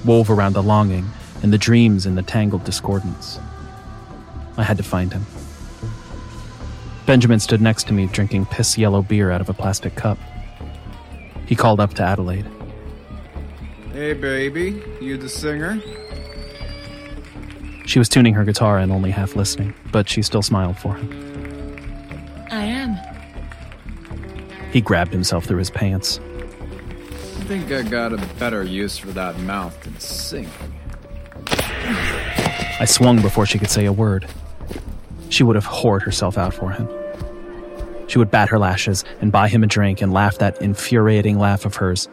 wove around the longing and the dreams in the tangled discordance. I had to find him. Benjamin stood next to me drinking piss yellow beer out of a plastic cup. He called up to Adelaide. Hey, baby, you the singer? She was tuning her guitar and only half listening, but she still smiled for him. I am. He grabbed himself through his pants. I think I got a better use for that mouth than singing. I swung before she could say a word. She would have whored herself out for him. She would bat her lashes and buy him a drink and laugh that infuriating laugh of hers,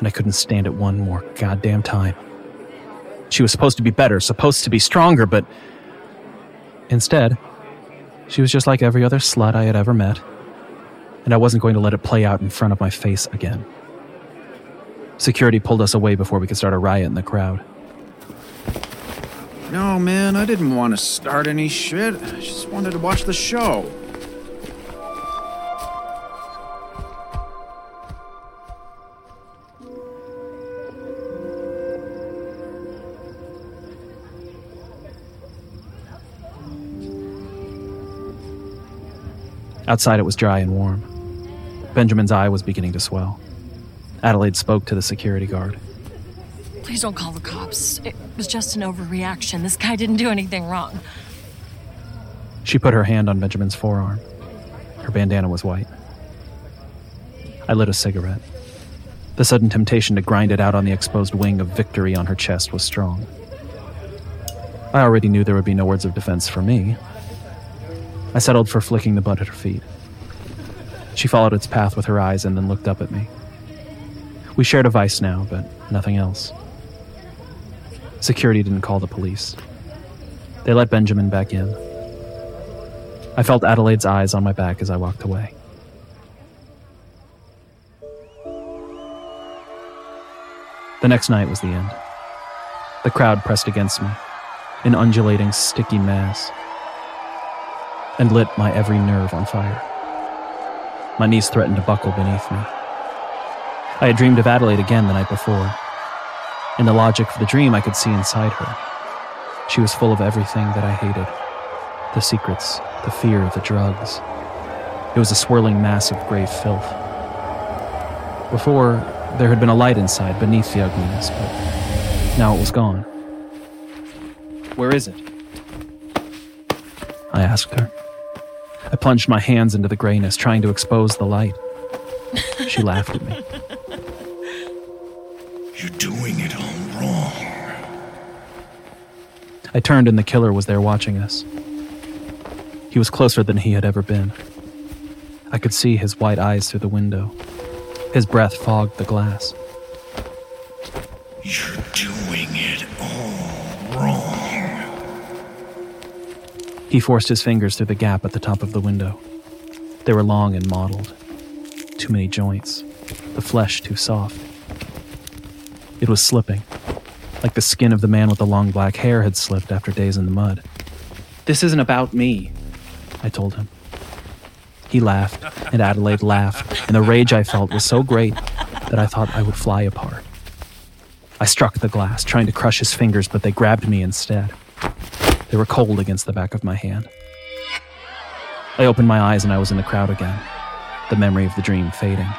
and I couldn't stand it one more goddamn time. She was supposed to be better, supposed to be stronger, but instead, she was just like every other slut I had ever met, and I wasn't going to let it play out in front of my face again. Security pulled us away before we could start a riot in the crowd. No, man, I didn't want to start any shit. I just wanted to watch the show. Outside, it was dry and warm. Benjamin's eye was beginning to swell. Adelaide spoke to the security guard. Please don't call the cops. It was just an overreaction. This guy didn't do anything wrong. She put her hand on Benjamin's forearm. Her bandana was white. I lit a cigarette. The sudden temptation to grind it out on the exposed wing of victory on her chest was strong. I already knew there would be no words of defense for me. I settled for flicking the butt at her feet. She followed its path with her eyes and then looked up at me. We shared a vice now, but nothing else. Security didn't call the police. They let Benjamin back in. I felt Adelaide's eyes on my back as I walked away. The next night was the end. The crowd pressed against me, an undulating, sticky mass, and lit my every nerve on fire. My knees threatened to buckle beneath me. I had dreamed of Adelaide again the night before. In the logic of the dream, I could see inside her. She was full of everything that I hated the secrets, the fear, the drugs. It was a swirling mass of gray filth. Before, there had been a light inside beneath the ugliness, but now it was gone. Where is it? I asked her. I plunged my hands into the grayness, trying to expose the light. She laughed at me. You're doing it all wrong. I turned and the killer was there watching us. He was closer than he had ever been. I could see his white eyes through the window. His breath fogged the glass. You're doing it all wrong. He forced his fingers through the gap at the top of the window. They were long and mottled. Too many joints. The flesh too soft. It was slipping, like the skin of the man with the long black hair had slipped after days in the mud. This isn't about me, I told him. He laughed, and Adelaide laughed, and the rage I felt was so great that I thought I would fly apart. I struck the glass, trying to crush his fingers, but they grabbed me instead. They were cold against the back of my hand. I opened my eyes and I was in the crowd again. the memory of the dream fading.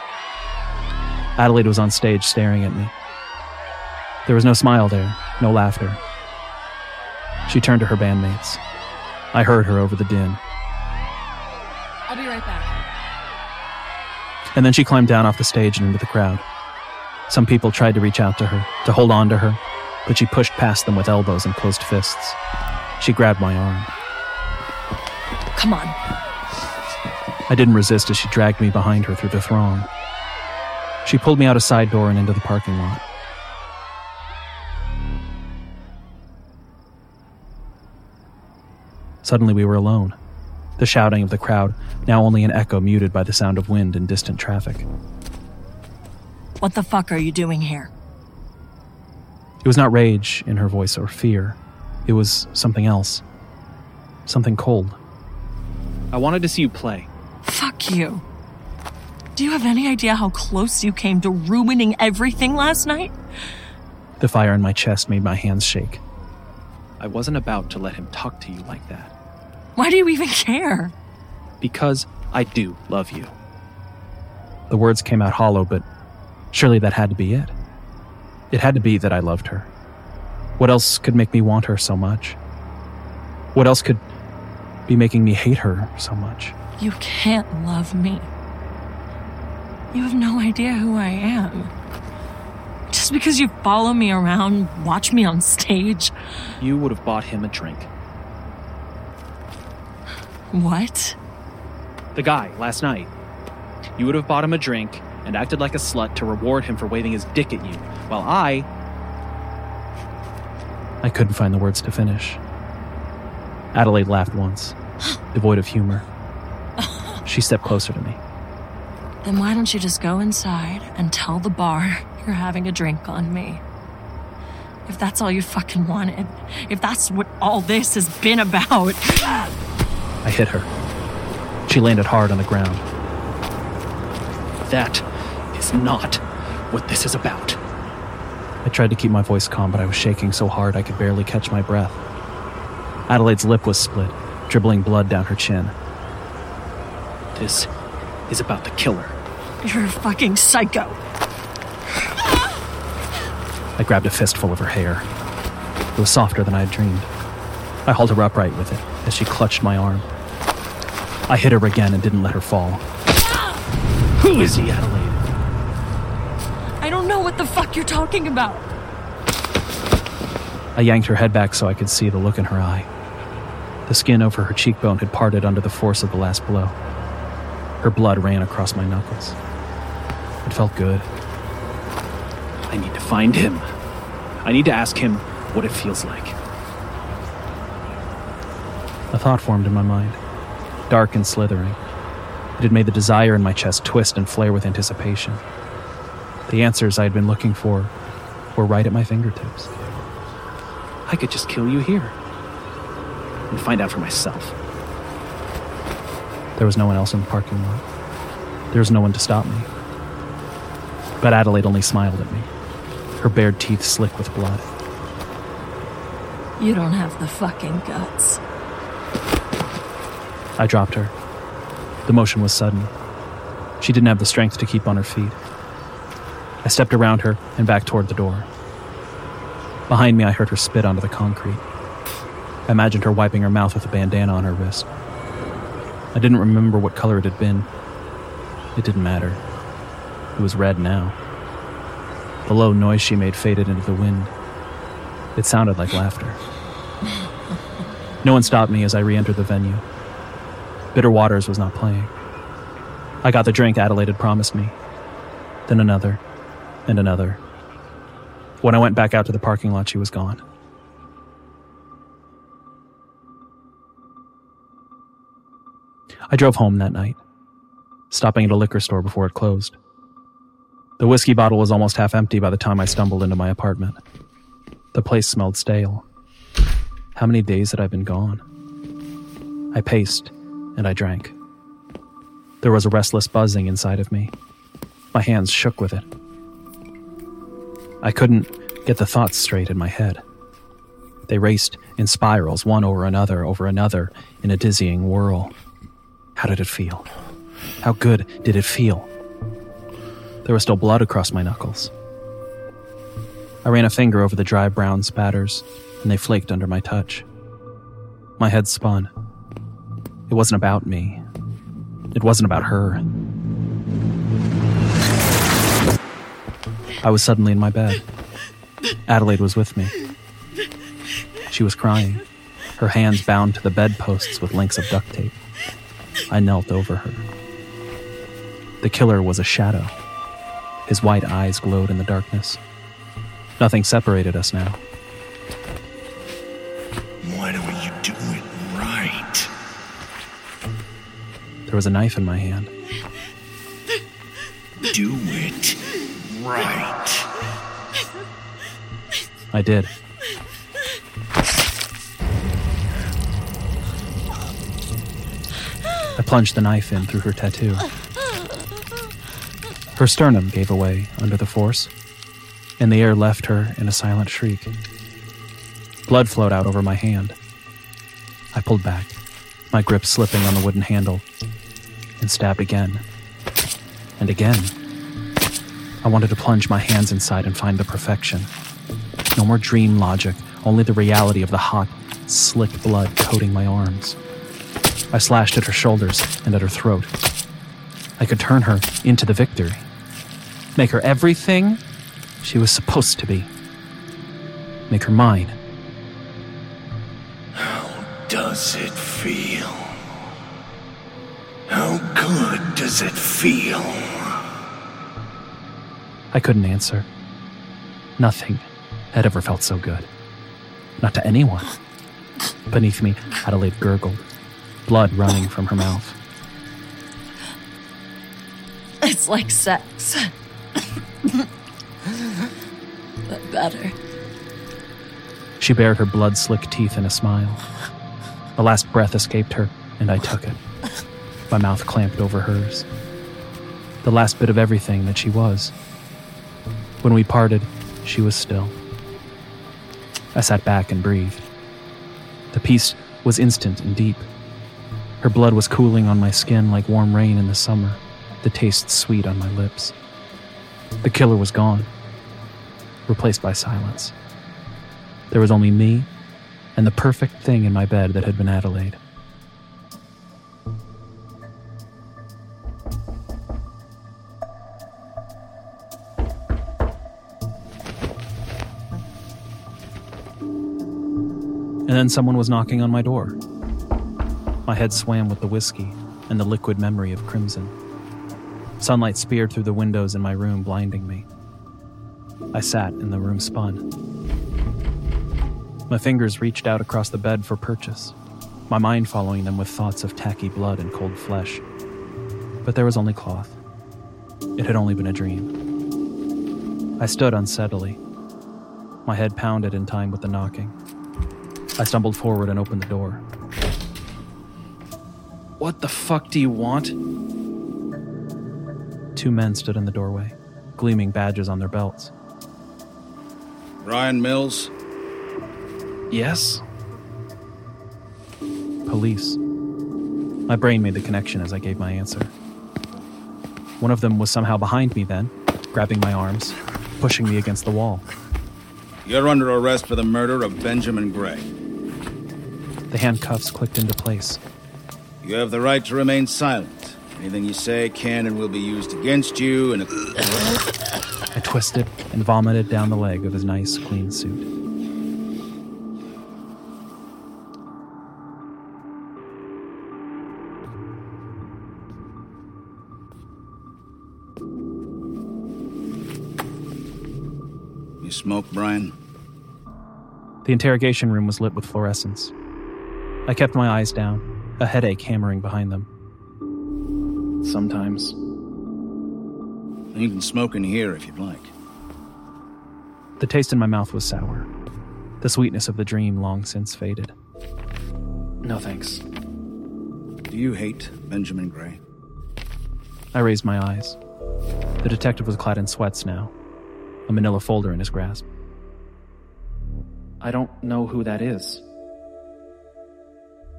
Adelaide was on stage staring at me. There was no smile there, no laughter. She turned to her bandmates. I heard her over the din. I'll be right back. And then she climbed down off the stage and into the crowd. Some people tried to reach out to her, to hold on to her, but she pushed past them with elbows and closed fists. She grabbed my arm. Come on. I didn't resist as she dragged me behind her through the throng. She pulled me out a side door and into the parking lot. Suddenly, we were alone. The shouting of the crowd, now only an echo muted by the sound of wind and distant traffic. What the fuck are you doing here? It was not rage in her voice or fear, it was something else. Something cold. I wanted to see you play. Fuck you. Do you have any idea how close you came to ruining everything last night? The fire in my chest made my hands shake. I wasn't about to let him talk to you like that. Why do you even care? Because I do love you. The words came out hollow, but surely that had to be it. It had to be that I loved her. What else could make me want her so much? What else could be making me hate her so much? You can't love me. You have no idea who I am. Just because you follow me around, watch me on stage. You would have bought him a drink. What? The guy, last night. You would have bought him a drink and acted like a slut to reward him for waving his dick at you, while I. I couldn't find the words to finish. Adelaide laughed once, devoid of humor. She stepped closer to me. Then why don't you just go inside and tell the bar you're having a drink on me? If that's all you fucking wanted, if that's what all this has been about. I hit her. She landed hard on the ground. That is not what this is about. I tried to keep my voice calm, but I was shaking so hard I could barely catch my breath. Adelaide's lip was split, dribbling blood down her chin. This is about the killer. You're a fucking psycho. I grabbed a fistful of her hair. It was softer than I had dreamed. I hauled her upright with it as she clutched my arm. I hit her again and didn't let her fall. Who is he, Adelaide? I don't know what the fuck you're talking about. I yanked her head back so I could see the look in her eye. The skin over her cheekbone had parted under the force of the last blow. Her blood ran across my knuckles. It felt good. I need to find him. I need to ask him what it feels like. A thought formed in my mind, dark and slithering. It had made the desire in my chest twist and flare with anticipation. The answers I had been looking for were right at my fingertips. I could just kill you here and find out for myself. There was no one else in the parking lot. There was no one to stop me. But Adelaide only smiled at me, her bared teeth slick with blood. You don't have the fucking guts. I dropped her. The motion was sudden. She didn't have the strength to keep on her feet. I stepped around her and back toward the door. Behind me, I heard her spit onto the concrete. I imagined her wiping her mouth with a bandana on her wrist. I didn't remember what color it had been. It didn't matter. It was red now. The low noise she made faded into the wind. It sounded like laughter. No one stopped me as I re entered the venue. Bitter Waters was not playing. I got the drink Adelaide had promised me, then another, and another. When I went back out to the parking lot, she was gone. I drove home that night, stopping at a liquor store before it closed. The whiskey bottle was almost half empty by the time I stumbled into my apartment. The place smelled stale. How many days had I been gone? I paced and I drank. There was a restless buzzing inside of me. My hands shook with it. I couldn't get the thoughts straight in my head. They raced in spirals, one over another, over another, in a dizzying whirl. How did it feel? How good did it feel? There was still blood across my knuckles. I ran a finger over the dry brown spatters, and they flaked under my touch. My head spun. It wasn't about me. It wasn't about her. I was suddenly in my bed. Adelaide was with me. She was crying, her hands bound to the bedposts with links of duct tape. I knelt over her. The killer was a shadow. His white eyes glowed in the darkness. Nothing separated us now. There was a knife in my hand. Do it right. I did. I plunged the knife in through her tattoo. Her sternum gave away under the force, and the air left her in a silent shriek. Blood flowed out over my hand. I pulled back, my grip slipping on the wooden handle, and stabbed again. And again. I wanted to plunge my hands inside and find the perfection. No more dream logic, only the reality of the hot, slick blood coating my arms. I slashed at her shoulders and at her throat. I could turn her into the victory. Make her everything she was supposed to be. Make her mine. How does it feel? How good does it feel? I couldn't answer. Nothing had ever felt so good. Not to anyone. Beneath me, Adelaide gurgled, blood running from her mouth. It's like sex. but better. She bared her blood slick teeth in a smile. The last breath escaped her, and I took it. My mouth clamped over hers. The last bit of everything that she was. When we parted, she was still. I sat back and breathed. The peace was instant and deep. Her blood was cooling on my skin like warm rain in the summer, the taste sweet on my lips. The killer was gone, replaced by silence. There was only me and the perfect thing in my bed that had been Adelaide. Then someone was knocking on my door. My head swam with the whiskey and the liquid memory of crimson. Sunlight speared through the windows in my room, blinding me. I sat and the room spun. My fingers reached out across the bed for purchase, my mind following them with thoughts of tacky blood and cold flesh. But there was only cloth. It had only been a dream. I stood unsteadily. My head pounded in time with the knocking. I stumbled forward and opened the door. What the fuck do you want? Two men stood in the doorway, gleaming badges on their belts. Brian Mills? Yes? Police. My brain made the connection as I gave my answer. One of them was somehow behind me then, grabbing my arms, pushing me against the wall. You're under arrest for the murder of Benjamin Gray. The handcuffs clicked into place. You have the right to remain silent. Anything you say can and will be used against you, and I twisted and vomited down the leg of his nice, clean suit. You smoke, Brian? The interrogation room was lit with fluorescence. I kept my eyes down, a headache hammering behind them. Sometimes. You can smoke in here if you'd like. The taste in my mouth was sour. The sweetness of the dream long since faded. No thanks. Do you hate Benjamin Gray? I raised my eyes. The detective was clad in sweats now, a manila folder in his grasp. I don't know who that is.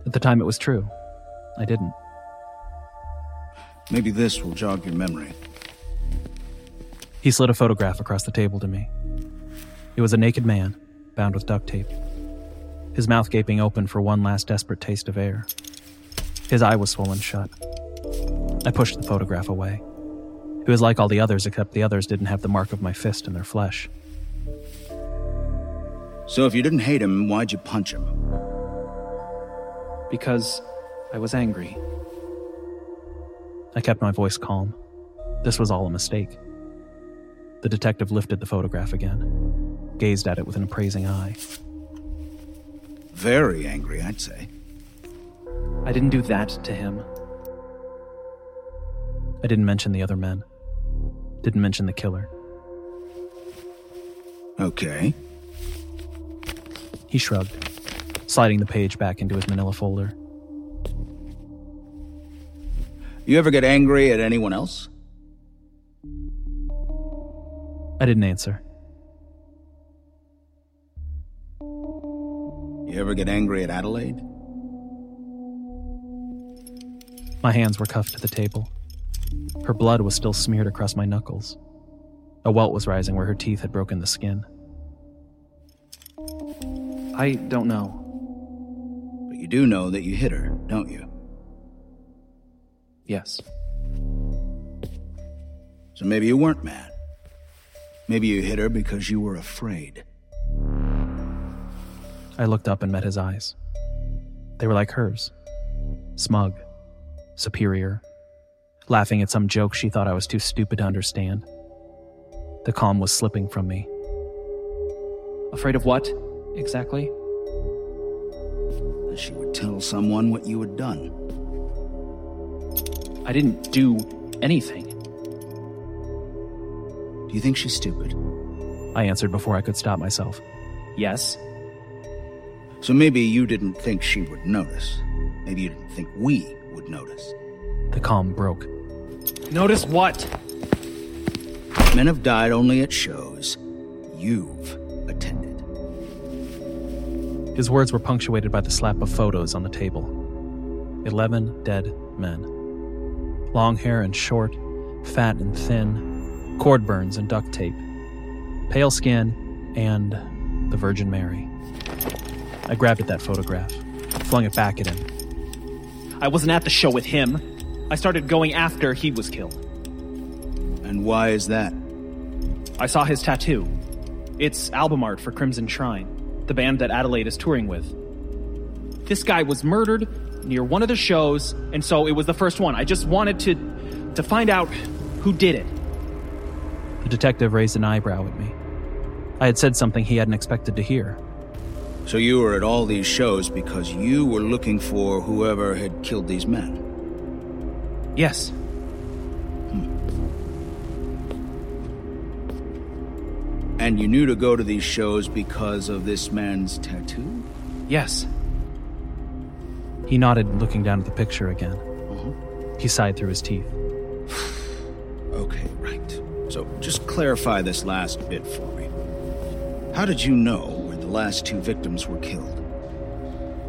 At the time, it was true. I didn't. Maybe this will jog your memory. He slid a photograph across the table to me. It was a naked man, bound with duct tape, his mouth gaping open for one last desperate taste of air. His eye was swollen shut. I pushed the photograph away. It was like all the others, except the others didn't have the mark of my fist in their flesh. So if you didn't hate him, why'd you punch him? Because I was angry. I kept my voice calm. This was all a mistake. The detective lifted the photograph again, gazed at it with an appraising eye. Very angry, I'd say. I didn't do that to him. I didn't mention the other men. Didn't mention the killer. Okay. He shrugged, sliding the page back into his manila folder. You ever get angry at anyone else? I didn't answer. You ever get angry at Adelaide? My hands were cuffed to the table. Her blood was still smeared across my knuckles. A welt was rising where her teeth had broken the skin. I don't know. You do know that you hit her, don't you? Yes. So maybe you weren't mad. Maybe you hit her because you were afraid. I looked up and met his eyes. They were like hers smug, superior, laughing at some joke she thought I was too stupid to understand. The calm was slipping from me. Afraid of what, exactly? That she would tell someone what you had done. I didn't do anything. Do you think she's stupid? I answered before I could stop myself. Yes. So maybe you didn't think she would notice. Maybe you didn't think we would notice. The calm broke. Notice what? Men have died only at shows you've attended. His words were punctuated by the slap of photos on the table. Eleven dead men. Long hair and short, fat and thin, cord burns and duct tape, pale skin, and the Virgin Mary. I grabbed at that photograph, flung it back at him. I wasn't at the show with him. I started going after he was killed. And why is that? I saw his tattoo. It's album art for Crimson Shrine, the band that Adelaide is touring with. This guy was murdered near one of the shows, and so it was the first one. I just wanted to to find out who did it. The detective raised an eyebrow at me. I had said something he hadn't expected to hear. So you were at all these shows because you were looking for whoever had killed these men? Yes. And you knew to go to these shows because of this man's tattoo? Yes. He nodded, looking down at the picture again. Uh-huh. He sighed through his teeth. okay, right. So just clarify this last bit for me. How did you know where the last two victims were killed?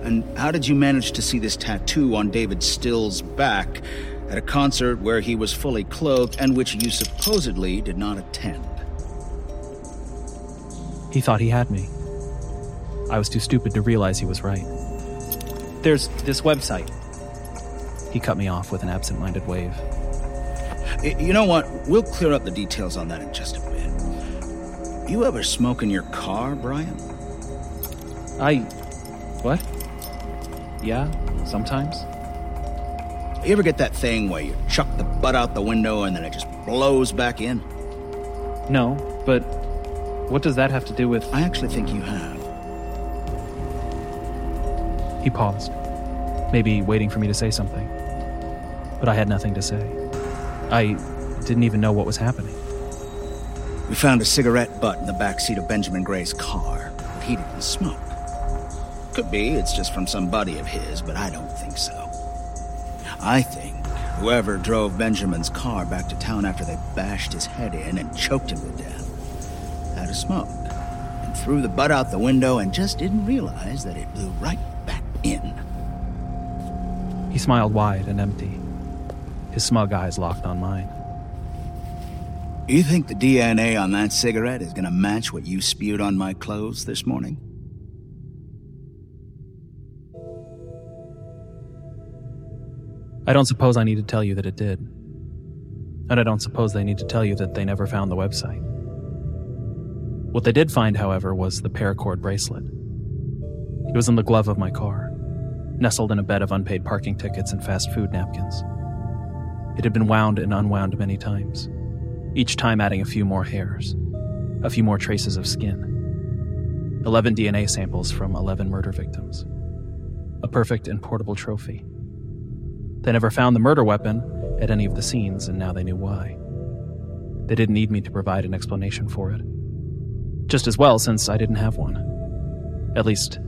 And how did you manage to see this tattoo on David Still's back at a concert where he was fully clothed and which you supposedly did not attend? He thought he had me. I was too stupid to realize he was right. There's this website. He cut me off with an absent minded wave. You know what? We'll clear up the details on that in just a bit. You ever smoke in your car, Brian? I. What? Yeah, sometimes. You ever get that thing where you chuck the butt out the window and then it just blows back in? No, but what does that have to do with. I actually think you have. He paused, maybe waiting for me to say something. But I had nothing to say. I didn't even know what was happening. We found a cigarette butt in the back seat of Benjamin Gray's car, but he didn't smoke. Could be it's just from some buddy of his, but I don't think so. I think whoever drove Benjamin's car back to town after they bashed his head in and choked him to death smoke and threw the butt out the window and just didn't realize that it blew right back in. He smiled wide and empty. His his smug eyes locked on mine. You think the DNA on that cigarette is gonna match what you spewed on my clothes this morning? I don't suppose I need to tell you that it did. And I don't suppose they need to tell you that they never found the website. What they did find, however, was the paracord bracelet. It was in the glove of my car, nestled in a bed of unpaid parking tickets and fast food napkins. It had been wound and unwound many times, each time adding a few more hairs, a few more traces of skin. 11 DNA samples from 11 murder victims. A perfect and portable trophy. They never found the murder weapon at any of the scenes, and now they knew why. They didn't need me to provide an explanation for it. Just as well, since I didn't have one. At least,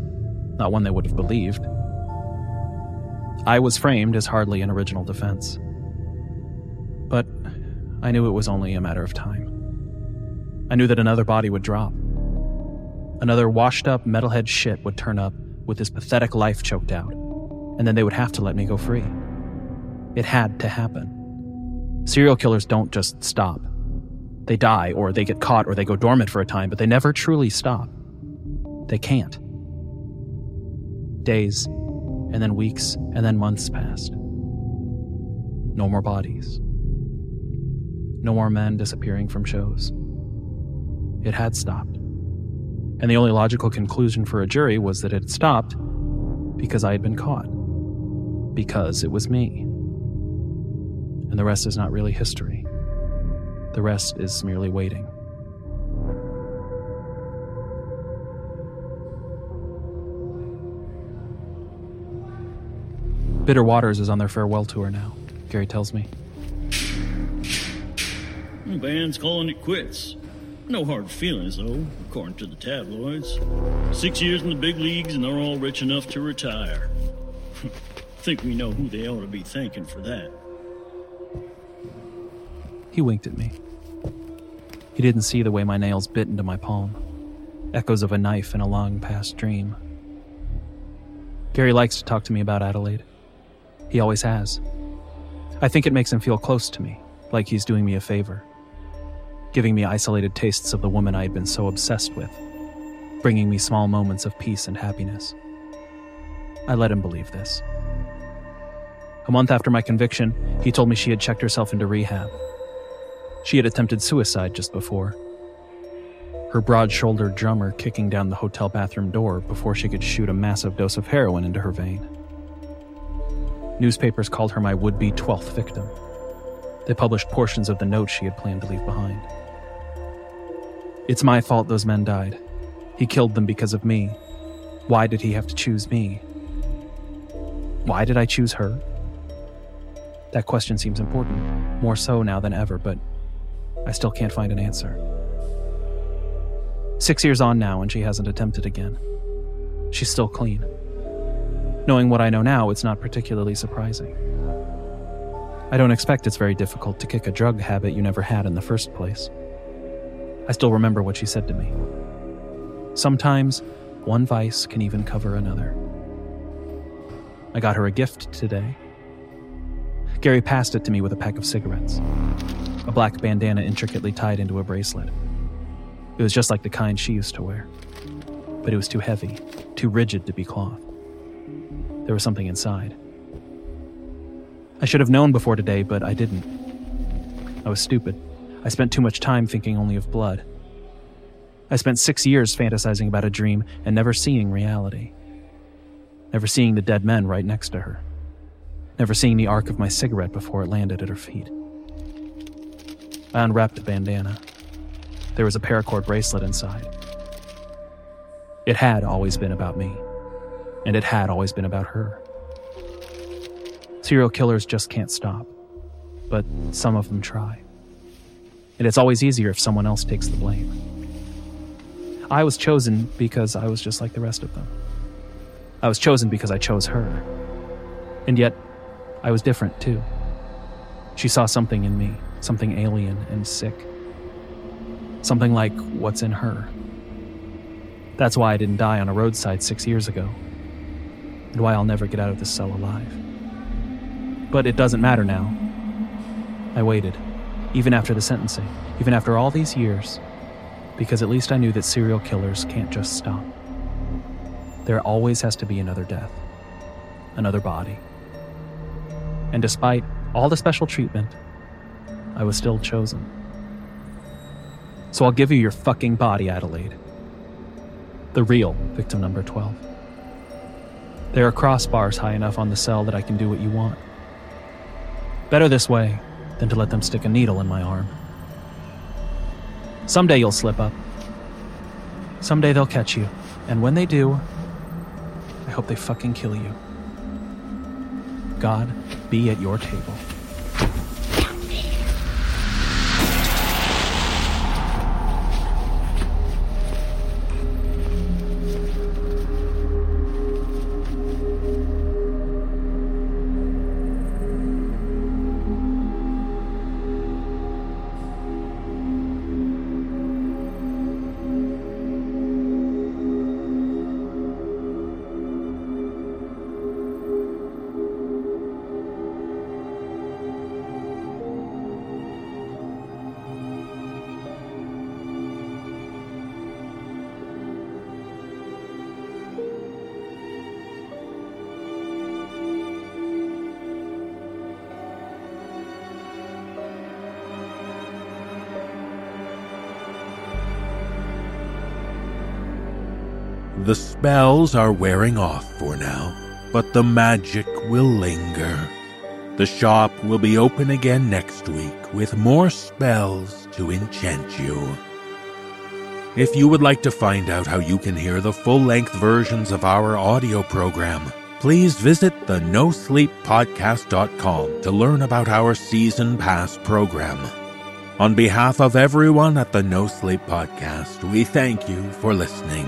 not one they would have believed. I was framed as hardly an original defense. But I knew it was only a matter of time. I knew that another body would drop. Another washed up metalhead shit would turn up with his pathetic life choked out, and then they would have to let me go free. It had to happen. Serial killers don't just stop. They die, or they get caught, or they go dormant for a time, but they never truly stop. They can't. Days, and then weeks, and then months passed. No more bodies. No more men disappearing from shows. It had stopped. And the only logical conclusion for a jury was that it had stopped because I had been caught. Because it was me and the rest is not really history. The rest is merely waiting. Bitter Waters is on their farewell tour now, Gary tells me. The band's calling it quits. No hard feelings, though, according to the tabloids. Six years in the big leagues, and they're all rich enough to retire. Think we know who they ought to be thanking for that. He winked at me. He didn't see the way my nails bit into my palm, echoes of a knife in a long past dream. Gary likes to talk to me about Adelaide. He always has. I think it makes him feel close to me, like he's doing me a favor, giving me isolated tastes of the woman I had been so obsessed with, bringing me small moments of peace and happiness. I let him believe this. A month after my conviction, he told me she had checked herself into rehab she had attempted suicide just before. Her broad shouldered drummer kicking down the hotel bathroom door before she could shoot a massive dose of heroin into her vein. Newspapers called her my would be 12th victim. They published portions of the note she had planned to leave behind. It's my fault those men died. He killed them because of me. Why did he have to choose me? Why did I choose her? That question seems important, more so now than ever, but I still can't find an answer. Six years on now, and she hasn't attempted again. She's still clean. Knowing what I know now, it's not particularly surprising. I don't expect it's very difficult to kick a drug habit you never had in the first place. I still remember what she said to me. Sometimes, one vice can even cover another. I got her a gift today. Gary passed it to me with a pack of cigarettes a black bandana intricately tied into a bracelet. It was just like the kind she used to wear. But it was too heavy, too rigid to be cloth. There was something inside. I should have known before today, but I didn't. I was stupid. I spent too much time thinking only of blood. I spent six years fantasizing about a dream and never seeing reality. Never seeing the dead men right next to her. Never seeing the arc of my cigarette before it landed at her feet. I unwrapped the bandana. There was a paracord bracelet inside. It had always been about me, and it had always been about her. Serial killers just can't stop, but some of them try. And it's always easier if someone else takes the blame. I was chosen because I was just like the rest of them. I was chosen because I chose her. And yet, I was different too. She saw something in me something alien and sick. Something like what's in her. That's why I didn't die on a roadside six years ago, and why I'll never get out of this cell alive. But it doesn't matter now. I waited, even after the sentencing, even after all these years, because at least I knew that serial killers can't just stop. There always has to be another death, another body. And despite all the special treatment, I was still chosen. So I'll give you your fucking body, Adelaide. The real victim number 12. There are crossbars high enough on the cell that I can do what you want. Better this way than to let them stick a needle in my arm. Someday you'll slip up. Someday they'll catch you. And when they do, I hope they fucking kill you. God be at your table. Spells are wearing off for now, but the magic will linger. The shop will be open again next week with more spells to enchant you. If you would like to find out how you can hear the full length versions of our audio program, please visit the nosleeppodcast.com to learn about our season pass program. On behalf of everyone at the No Sleep Podcast, we thank you for listening.